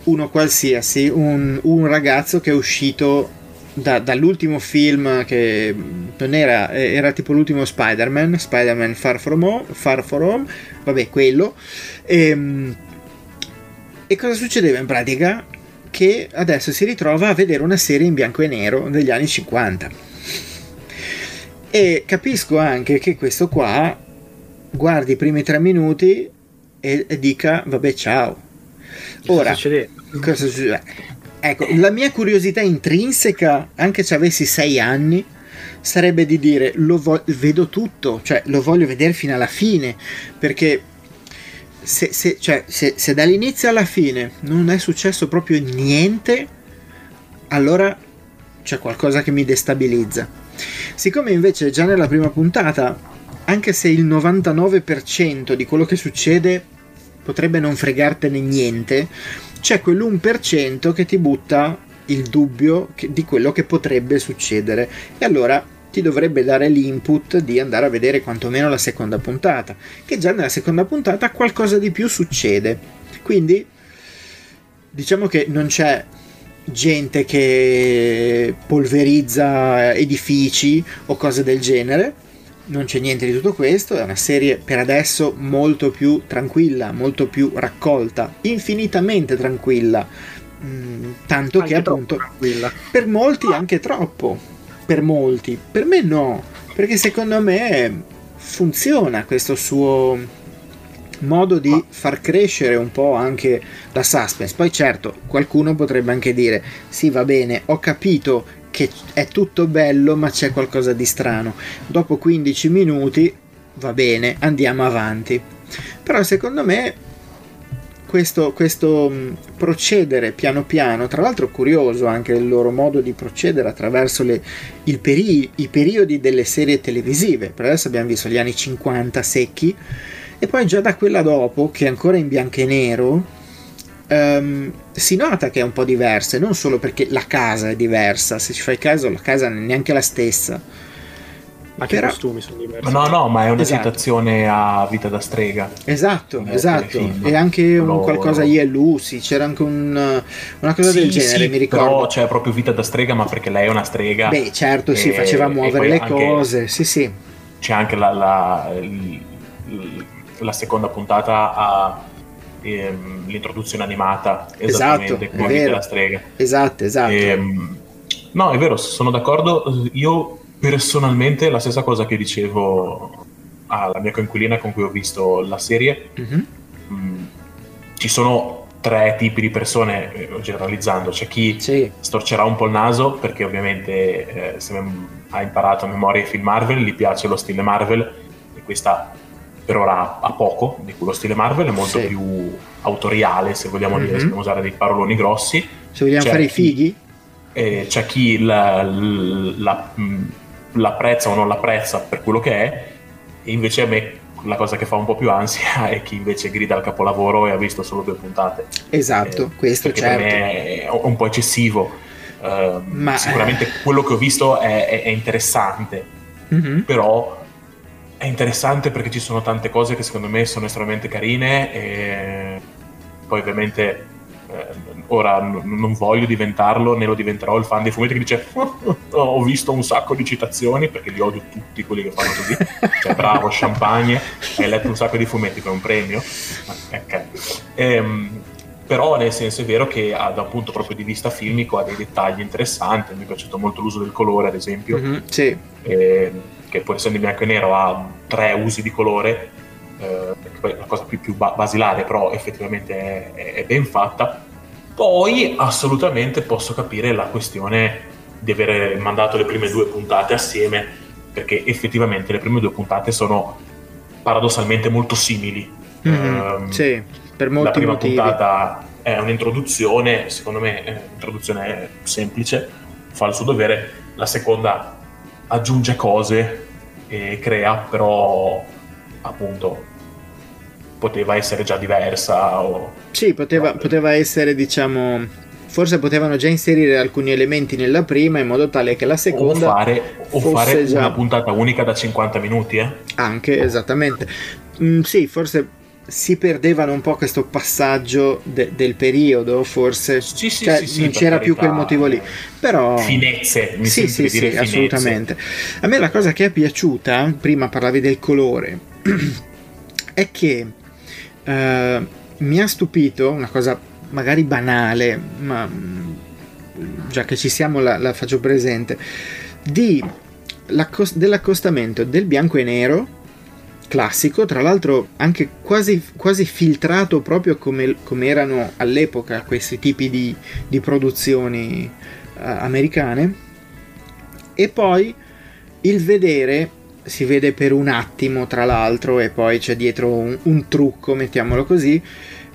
uno qualsiasi, un, un ragazzo che è uscito da, dall'ultimo film che non era, era tipo l'ultimo Spider-Man, Spider-Man Far From Home, Far From Home vabbè quello. E, ehm, e cosa succedeva in pratica? Che adesso si ritrova a vedere una serie in bianco e nero degli anni 50. E capisco anche che questo qua guardi i primi tre minuti e, e dica vabbè ciao. Ora, cosa succede? Ecco, la mia curiosità intrinseca, anche se avessi sei anni, sarebbe di dire lo vo- vedo tutto, cioè lo voglio vedere fino alla fine, perché se, se, cioè, se, se dall'inizio alla fine non è successo proprio niente, allora c'è qualcosa che mi destabilizza. Siccome invece già nella prima puntata, anche se il 99% di quello che succede potrebbe non fregartene niente, c'è quell'1% che ti butta il dubbio di quello che potrebbe succedere e allora ti dovrebbe dare l'input di andare a vedere quantomeno la seconda puntata, che già nella seconda puntata qualcosa di più succede. Quindi diciamo che non c'è gente che polverizza edifici o cose del genere, non c'è niente di tutto questo, è una serie per adesso molto più tranquilla, molto più raccolta, infinitamente tranquilla, mm, tanto anche che appunto tranquilla. per molti anche troppo, per molti, per me no, perché secondo me funziona questo suo modo di far crescere un po' anche la suspense. Poi certo, qualcuno potrebbe anche dire, sì va bene, ho capito che è tutto bello ma c'è qualcosa di strano. Dopo 15 minuti va bene, andiamo avanti. Però secondo me questo, questo procedere piano piano, tra l'altro curioso anche il loro modo di procedere attraverso le, peri- i periodi delle serie televisive. Per adesso abbiamo visto gli anni 50 secchi e poi già da quella dopo, che è ancora in bianco e nero, um, si nota che è un po' diversa, non solo perché la casa è diversa, se ci fai caso la casa non è neanche la stessa. Anche Però... i costumi sono diversi. No, no, ma è una esatto. citazione a Vita da strega. Esatto, eh, esatto. E anche un qualcosa io e Lucy, c'era anche un, una cosa sì, del genere, sì, mi ricordo. Però c'è proprio Vita da strega, ma perché lei è una strega. Beh, certo, e, sì, faceva muovere le cose, sì, sì. C'è anche la, la, la seconda puntata a ehm, l'introduzione animata esattamente esatto, come della strega. Esatto, esatto. Ehm, no, è vero, sono d'accordo. Io personalmente la stessa cosa che dicevo alla mia coinquilina con cui ho visto la serie. Mm-hmm. Mm, ci sono tre tipi di persone, eh, generalizzando. C'è chi sì. storcerà un po' il naso perché ovviamente eh, se ha imparato a memoria i film Marvel, gli piace lo stile Marvel e questa per ora ha poco di quello stile Marvel, è molto sì. più autoriale, se vogliamo mm-hmm. dire, vogliamo usare dei paroloni grossi. Se vogliamo c'è fare i fighi? Eh, c'è chi la, la, l'apprezza o non l'apprezza per quello che è, e invece a me la cosa che fa un po' più ansia è chi invece grida al capolavoro e ha visto solo due puntate. Esatto, eh, questo certo. È un po' eccessivo. Uh, Ma... Sicuramente quello che ho visto è, è, è interessante, mm-hmm. però è interessante perché ci sono tante cose che secondo me sono estremamente carine e poi ovviamente eh, ora n- non voglio diventarlo né lo diventerò il fan dei fumetti che dice oh, ho visto un sacco di citazioni perché li odio tutti quelli che fanno così cioè bravo champagne hai letto un sacco di fumetti per un premio okay. ehm, però nel senso è vero che ha, da un punto proprio di vista filmico ha dei dettagli interessanti mi è piaciuto molto l'uso del colore ad esempio mm-hmm, sì. e, che pur essendo in bianco e nero ha tre usi di colore, eh, poi è la cosa più, più basilare, però effettivamente è, è, ben fatta. Poi assolutamente posso capire la questione di aver mandato le prime due puntate assieme, perché effettivamente le prime due puntate sono paradossalmente molto simili. Mm-hmm, um, sì, per molti La prima motivi. puntata è un'introduzione, secondo me è un'introduzione semplice, fa il suo dovere, la seconda aggiunge cose e crea, però appunto poteva essere già diversa. O... Sì, poteva, poteva essere, diciamo, forse potevano già inserire alcuni elementi nella prima in modo tale che la seconda o fare, o fare già... una puntata unica da 50 minuti eh? anche esattamente mm, sì forse si perdevano un po' questo passaggio de- del periodo, forse. Sì, sì, cioè, sì, sì, non c'era più quel motivo lì. Però. Finezze, mi sì, sì, di sì, dire finezze. assolutamente. A me la cosa che è piaciuta, prima parlavi del colore, è che eh, mi ha stupito una cosa magari banale, ma mm, già che ci siamo la, la faccio presente, di l'accos- dell'accostamento del bianco e nero classico, tra l'altro anche quasi, quasi filtrato proprio come, come erano all'epoca questi tipi di, di produzioni eh, americane, e poi il vedere si vede per un attimo tra l'altro e poi c'è dietro un, un trucco mettiamolo così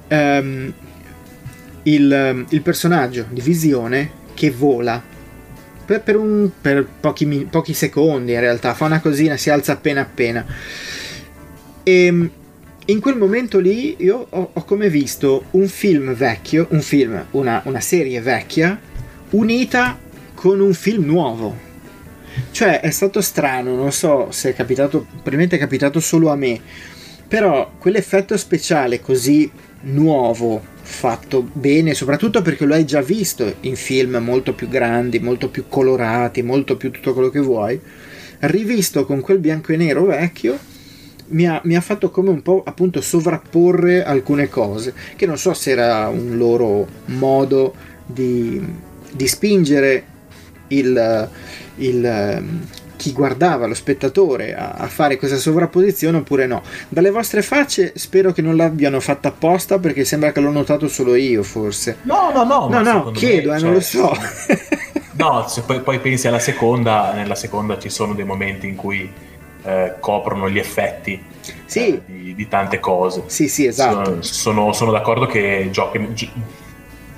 ehm, il, il personaggio di visione che vola. Per, per un- per pochi, pochi secondi in realtà fa una cosina si alza appena appena. E in quel momento lì io ho, ho come visto un film vecchio un film una, una serie vecchia unita con un film nuovo cioè è stato strano, non so se è capitato, probabilmente è capitato solo a me, però quell'effetto speciale così nuovo, fatto bene, soprattutto perché lo hai già visto in film molto più grandi, molto più colorati, molto più tutto quello che vuoi, rivisto con quel bianco e nero vecchio, mi ha, mi ha fatto come un po' appunto sovrapporre alcune cose, che non so se era un loro modo di, di spingere il, il, ehm, chi guardava, lo spettatore, a, a fare questa sovrapposizione oppure no. Dalle vostre facce spero che non l'abbiano fatta apposta perché sembra che l'ho notato solo io forse. No, no, no. No, no, chiedo, me, eh, cioè, non lo so. No, se poi, poi pensi alla seconda, nella seconda ci sono dei momenti in cui eh, coprono gli effetti Sì. eh, di, di tante cose. sì, sì, esatto. Sono, sono- sono d'accordo che giochi- gi-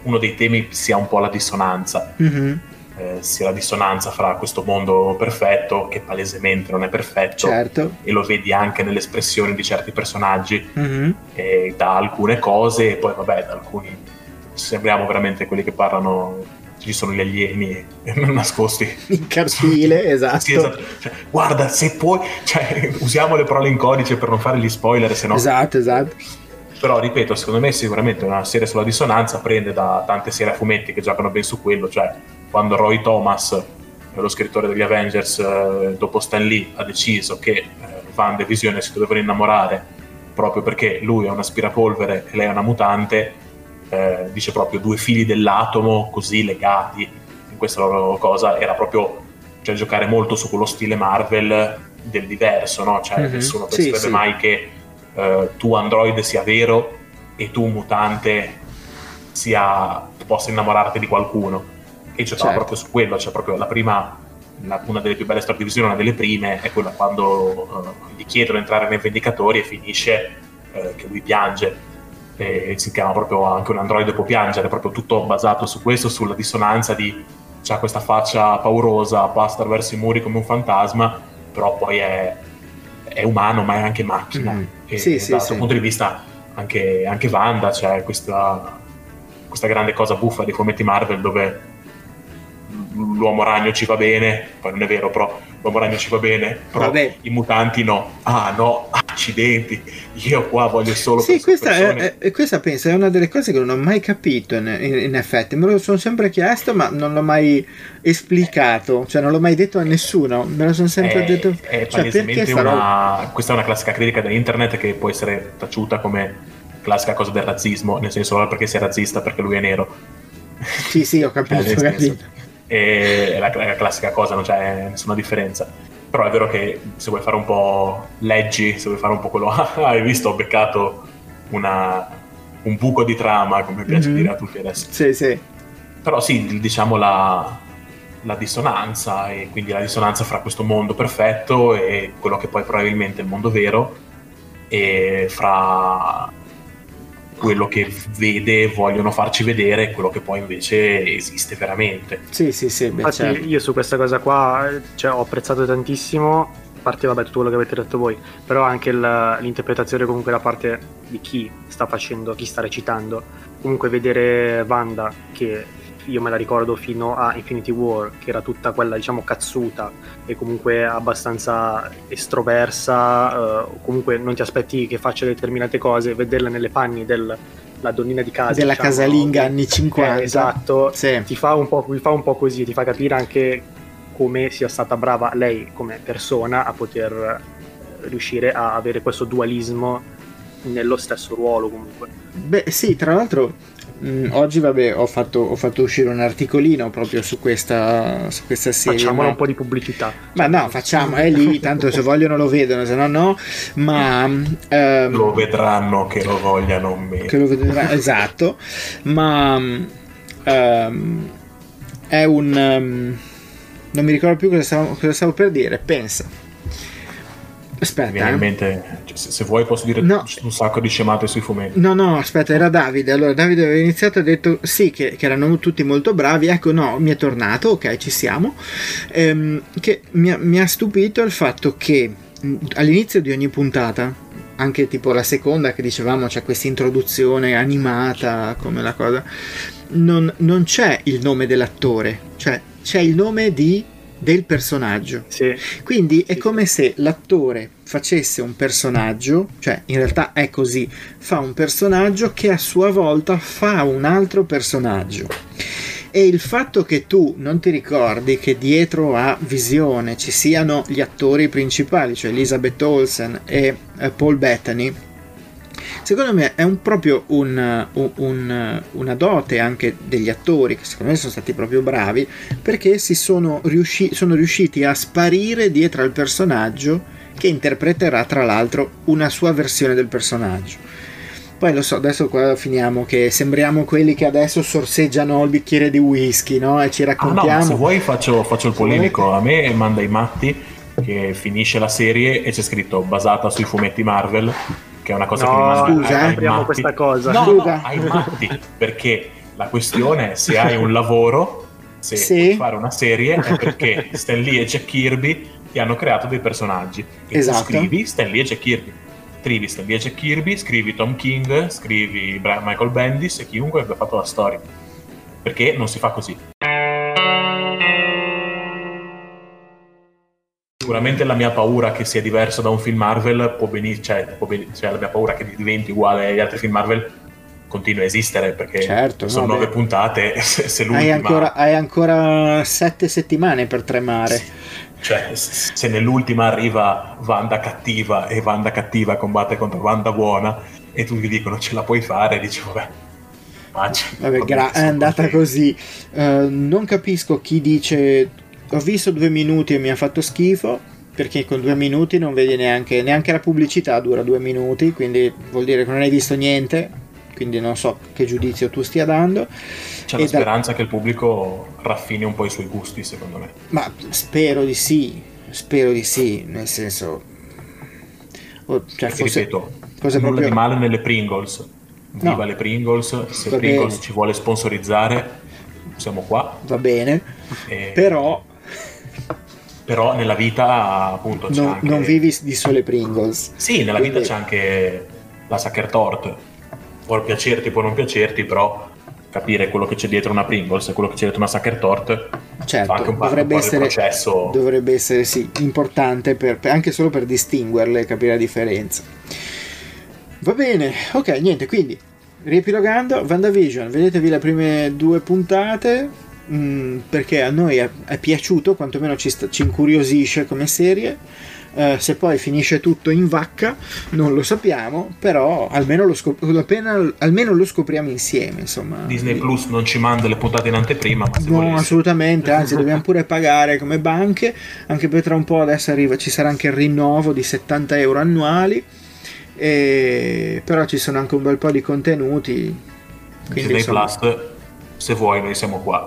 uno dei temi sia un po' la dissonanza, Mhm, eh, sia la dissonanza fra questo mondo perfetto, che palesemente non è perfetto, certo. e lo vedi anche nelle espressioni di certi personaggi, Mhm. e da alcune cose, e poi vabbè, da alcuni sembriamo veramente quelli che parlano, ci sono gli alieni nascosti. In cartile, esatto. Sì, esatto. Cioè, guarda, se puoi, cioè, usiamo le parole in codice per non fare gli spoiler, se no Esatto, esatto. però ripeto, secondo me sicuramente una serie sulla dissonanza prende da tante serie a fumetti che giocano ben su quello, cioè quando Roy Thomas, lo scrittore degli Avengers, eh, dopo Stan Lee, ha deciso che eh, Wanda e Visione si dovevano innamorare proprio perché lui è un aspirapolvere e lei è una mutante, eh, dice proprio due fili dell'atomo così legati in questa loro cosa, era proprio cioè, giocare molto su quello stile Marvel del diverso, no? Cioè Mhm. nessuno Sì, penserebbe sì. mai che eh, tu android sia vero e tu mutante sia, possa innamorarti di qualcuno. E giocava Certo. proprio su quello, cioè proprio la prima, la- una delle più belle storie di visione, una delle prime, è quella quando eh, gli chiedono di entrare nei Vendicatori e finisce eh, che lui piange. E si chiama proprio anche un androide può piangere, proprio tutto basato su questo, sulla dissonanza di c'ha questa faccia paurosa, passa attraverso i muri come un fantasma, però poi è, è umano, ma è anche macchina. Mhm. E Sì, sì, sì. punto di vista anche, anche Wanda c'è questa, questa grande cosa buffa dei fumetti Marvel dove l'uomo ragno ci va bene, poi non è vero, però l'uomo ragno ci va bene, però Vabbè. i mutanti no. Ah no, accidenti, io qua voglio solo Sì, questa, è, persone. è- questa penso è una delle cose che non ho mai capito in, in- in effetti, me lo sono sempre chiesto ma non l'ho mai esplicato, cioè non l'ho mai detto a nessuno, me lo sono sempre è, detto, è cioè palesemente una, questa è una classica critica da internet che può essere taciuta come classica cosa del razzismo, nel senso non perché sei razzista perché lui è nero. Sì, sì, ho capito, Eh, nel ho senso, è la, è la classica cosa, non c'è nessuna differenza. Però è vero che se vuoi fare un po' leggi, se vuoi fare un po' quello, hai visto, ho beccato una- un buco di trama, come piace Mhm. dire a tutti adesso. Sì, sì. Però sì, diciamo la, la dissonanza, e quindi la dissonanza fra questo mondo perfetto e quello che poi probabilmente è il mondo vero, e fra quello che vede, vogliono farci vedere e quello che poi invece esiste veramente. Sì, sì, sì, beh, Infatti certo. io su questa cosa qua cioè, ho apprezzato tantissimo, a parte vabbè, tutto quello che avete detto voi, però anche il- l'interpretazione comunque da parte di chi sta facendo, chi sta recitando. Comunque vedere Wanda che io me la ricordo fino a Infinity War, che era tutta quella diciamo cazzuta e comunque abbastanza estroversa, uh, comunque non ti aspetti che faccia determinate cose, vederla nelle panni del la donnina di casa della diciamo, casalinga anni 50 eh, esatto sì. ti, fa un po', ti fa un po' così ti fa capire anche come sia stata brava lei come persona a poter riuscire a avere questo dualismo nello stesso ruolo comunque. Beh sì, tra l'altro mh, mm, oggi vabbè ho fatto, ho fatto, uscire un articolino proprio su questa, su questa serie. Facciamo ma... un po' di pubblicità. Ma no, facciamo, è lì, tanto se vogliono lo vedono, se no no, ma... Um, lo vedranno che lo vogliano meno. Che lo vedranno, esatto, ma um, è un... Um, non mi ricordo più cosa stavo, cosa stavo per dire, pensa Aspetta. Mi viene in eh. mente, cioè, se vuoi posso dire no. un sacco di scemate sui fumetti. No, no, aspetta, era Davide. Allora, Davide aveva iniziato e ha detto sì, che, che, erano tutti molto bravi. Ecco, no, mi è tornato, ok, ci siamo. Ehm, che mi ha, mi ha stupito il fatto che all'inizio di ogni puntata, anche tipo la seconda che dicevamo c'è questa introduzione animata come la cosa, non, non c'è il nome dell'attore, cioè c'è il nome di del personaggio. Sì. Quindi è come se l'attore facesse un personaggio, cioè in realtà è così, fa un personaggio che a sua volta fa un altro personaggio. E il fatto che tu non ti ricordi che dietro a Visione ci siano gli attori principali, cioè Elizabeth Olsen e eh, Paul Bettany, secondo me è un, proprio un, un, una dote anche degli attori che secondo me sono stati proprio bravi perché sono, riusci- sono riusciti a sparire dietro al personaggio che interpreterà tra l'altro una sua versione del personaggio poi lo so, adesso qua finiamo che sembriamo quelli che adesso sorseggiano il bicchiere di whisky, no? E ci raccontiamo. Ah, no, se vuoi faccio, faccio il polemico. A me manda i matti che finisce la serie e c'è scritto basata sui fumetti Marvel che è una cosa no, che mi manda scusa, ai, ai matti. questa cosa. No, scusa. no, ai matti, perché la questione è se hai un lavoro, se sì. puoi fare una serie, è perché Stan Lee e Jack Kirby ti hanno creato dei personaggi. E esatto. scrivi Stan Lee e Jack Kirby. Scrivi Stan Lee e Jack Kirby, scrivi Tom King, scrivi Michael Bendis e chiunque abbia fatto la storia. Perché non si fa così. Sicuramente la mia paura che sia diverso da un film Marvel può benissimo, cioè, può ben... cioè, la mia paura che diventi uguale agli altri film Marvel continua a esistere perché certo, sono no, nove beh. puntate. Se, se hai, ancora, hai ancora sette settimane per tremare. Cioè, se nell'ultima arriva Wanda cattiva e Wanda cattiva combatte contro Wanda buona e tutti dicono ce la puoi fare, dici vabbè. Vabbè, gra- è andata così. Uh, non capisco chi dice ho visto due minuti e mi ha fatto schifo perché con due minuti non vedi neanche, neanche la pubblicità dura due minuti quindi vuol dire che non hai visto niente quindi non so che giudizio tu stia dando. C'è e la speranza da... che il pubblico raffini un po' i suoi gusti secondo me. Ma spero di sì spero di sì nel senso oh, cioè, forse, ripeto cosa nulla proprio... di male nelle Pringles. Viva no. le Pringles se Va Pringles bene. ci vuole sponsorizzare siamo qua. Va bene. E... però però nella vita appunto non, anche... non, vivi di sole Pringles. Sì nella vita c'è anche la Sucker Tort può piacerti può non piacerti però capire quello che c'è dietro una Pringles e quello che c'è dietro una Sucker Tort certo, anche un, dovrebbe, un essere, processo dovrebbe essere sì, importante per, anche solo per distinguerle e capire la differenza va bene ok niente quindi riepilogando WandaVision vedetevi le prime due puntate mh, mm, perché a noi è, è piaciuto, quantomeno ci, sta, ci, incuriosisce come serie. Uh, se poi finisce tutto in vacca non lo sappiamo, però almeno lo, scop- appena, almeno lo scopriamo insieme. Insomma. Disney Plus non ci manda le puntate in anteprima. Ma no, volessi. assolutamente, anzi dobbiamo pure pagare come banche, anche per tra un po' adesso arriva, ci sarà anche il rinnovo di 70 euro annuali, e... però ci sono anche un bel po' di contenuti. Quindi, Disney insomma... Plus, se vuoi noi siamo qua.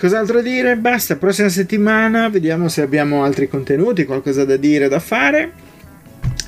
Cos'altro dire? Basta, prossima settimana vediamo se abbiamo altri contenuti, qualcosa da dire, da fare.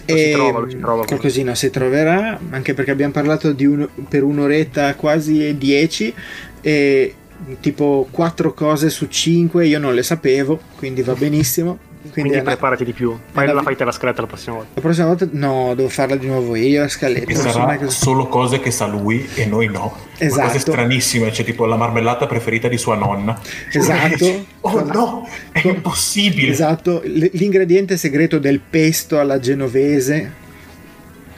e si trova, si trova qualcosina si troverà, anche perché abbiamo parlato un, per un'oretta quasi 10 e tipo 4 cose su 5 io non le sapevo, quindi va benissimo. Quindi, Quindi preparati di più. Fai la fai te la scaletta la prossima volta. La prossima volta no, devo farla di nuovo io la scaletta. E sarà cosa... solo cose che sa lui e noi no. Esatto. cose stranissime, cioè tipo la marmellata preferita di sua nonna. Esatto. oh no, è impossibile. Esatto, l'ingrediente segreto del pesto alla genovese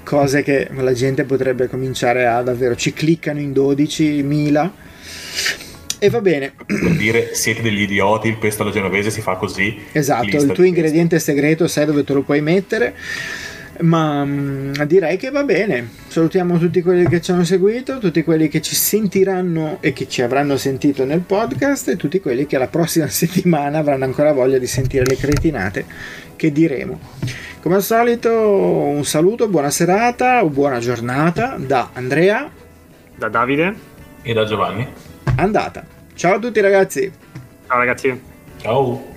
cose che la gente potrebbe cominciare a davvero ci cliccano in 12.000 e va bene. Per dire siete degli idioti, il pesto alla genovese si fa così. Esatto, il tuo ingrediente segreto sai dove te lo puoi mettere. Ma mh, mm, direi che va bene. Salutiamo tutti quelli che ci hanno seguito, tutti quelli che ci sentiranno e che ci avranno sentito nel podcast e tutti quelli che la prossima settimana avranno ancora voglia di sentire le cretinate che diremo. Come al solito, un saluto, buona serata o buona giornata da Andrea, da Davide e da Giovanni. Andata. Ciao a tutti ragazzi. Ciao ragazzi. Ciao.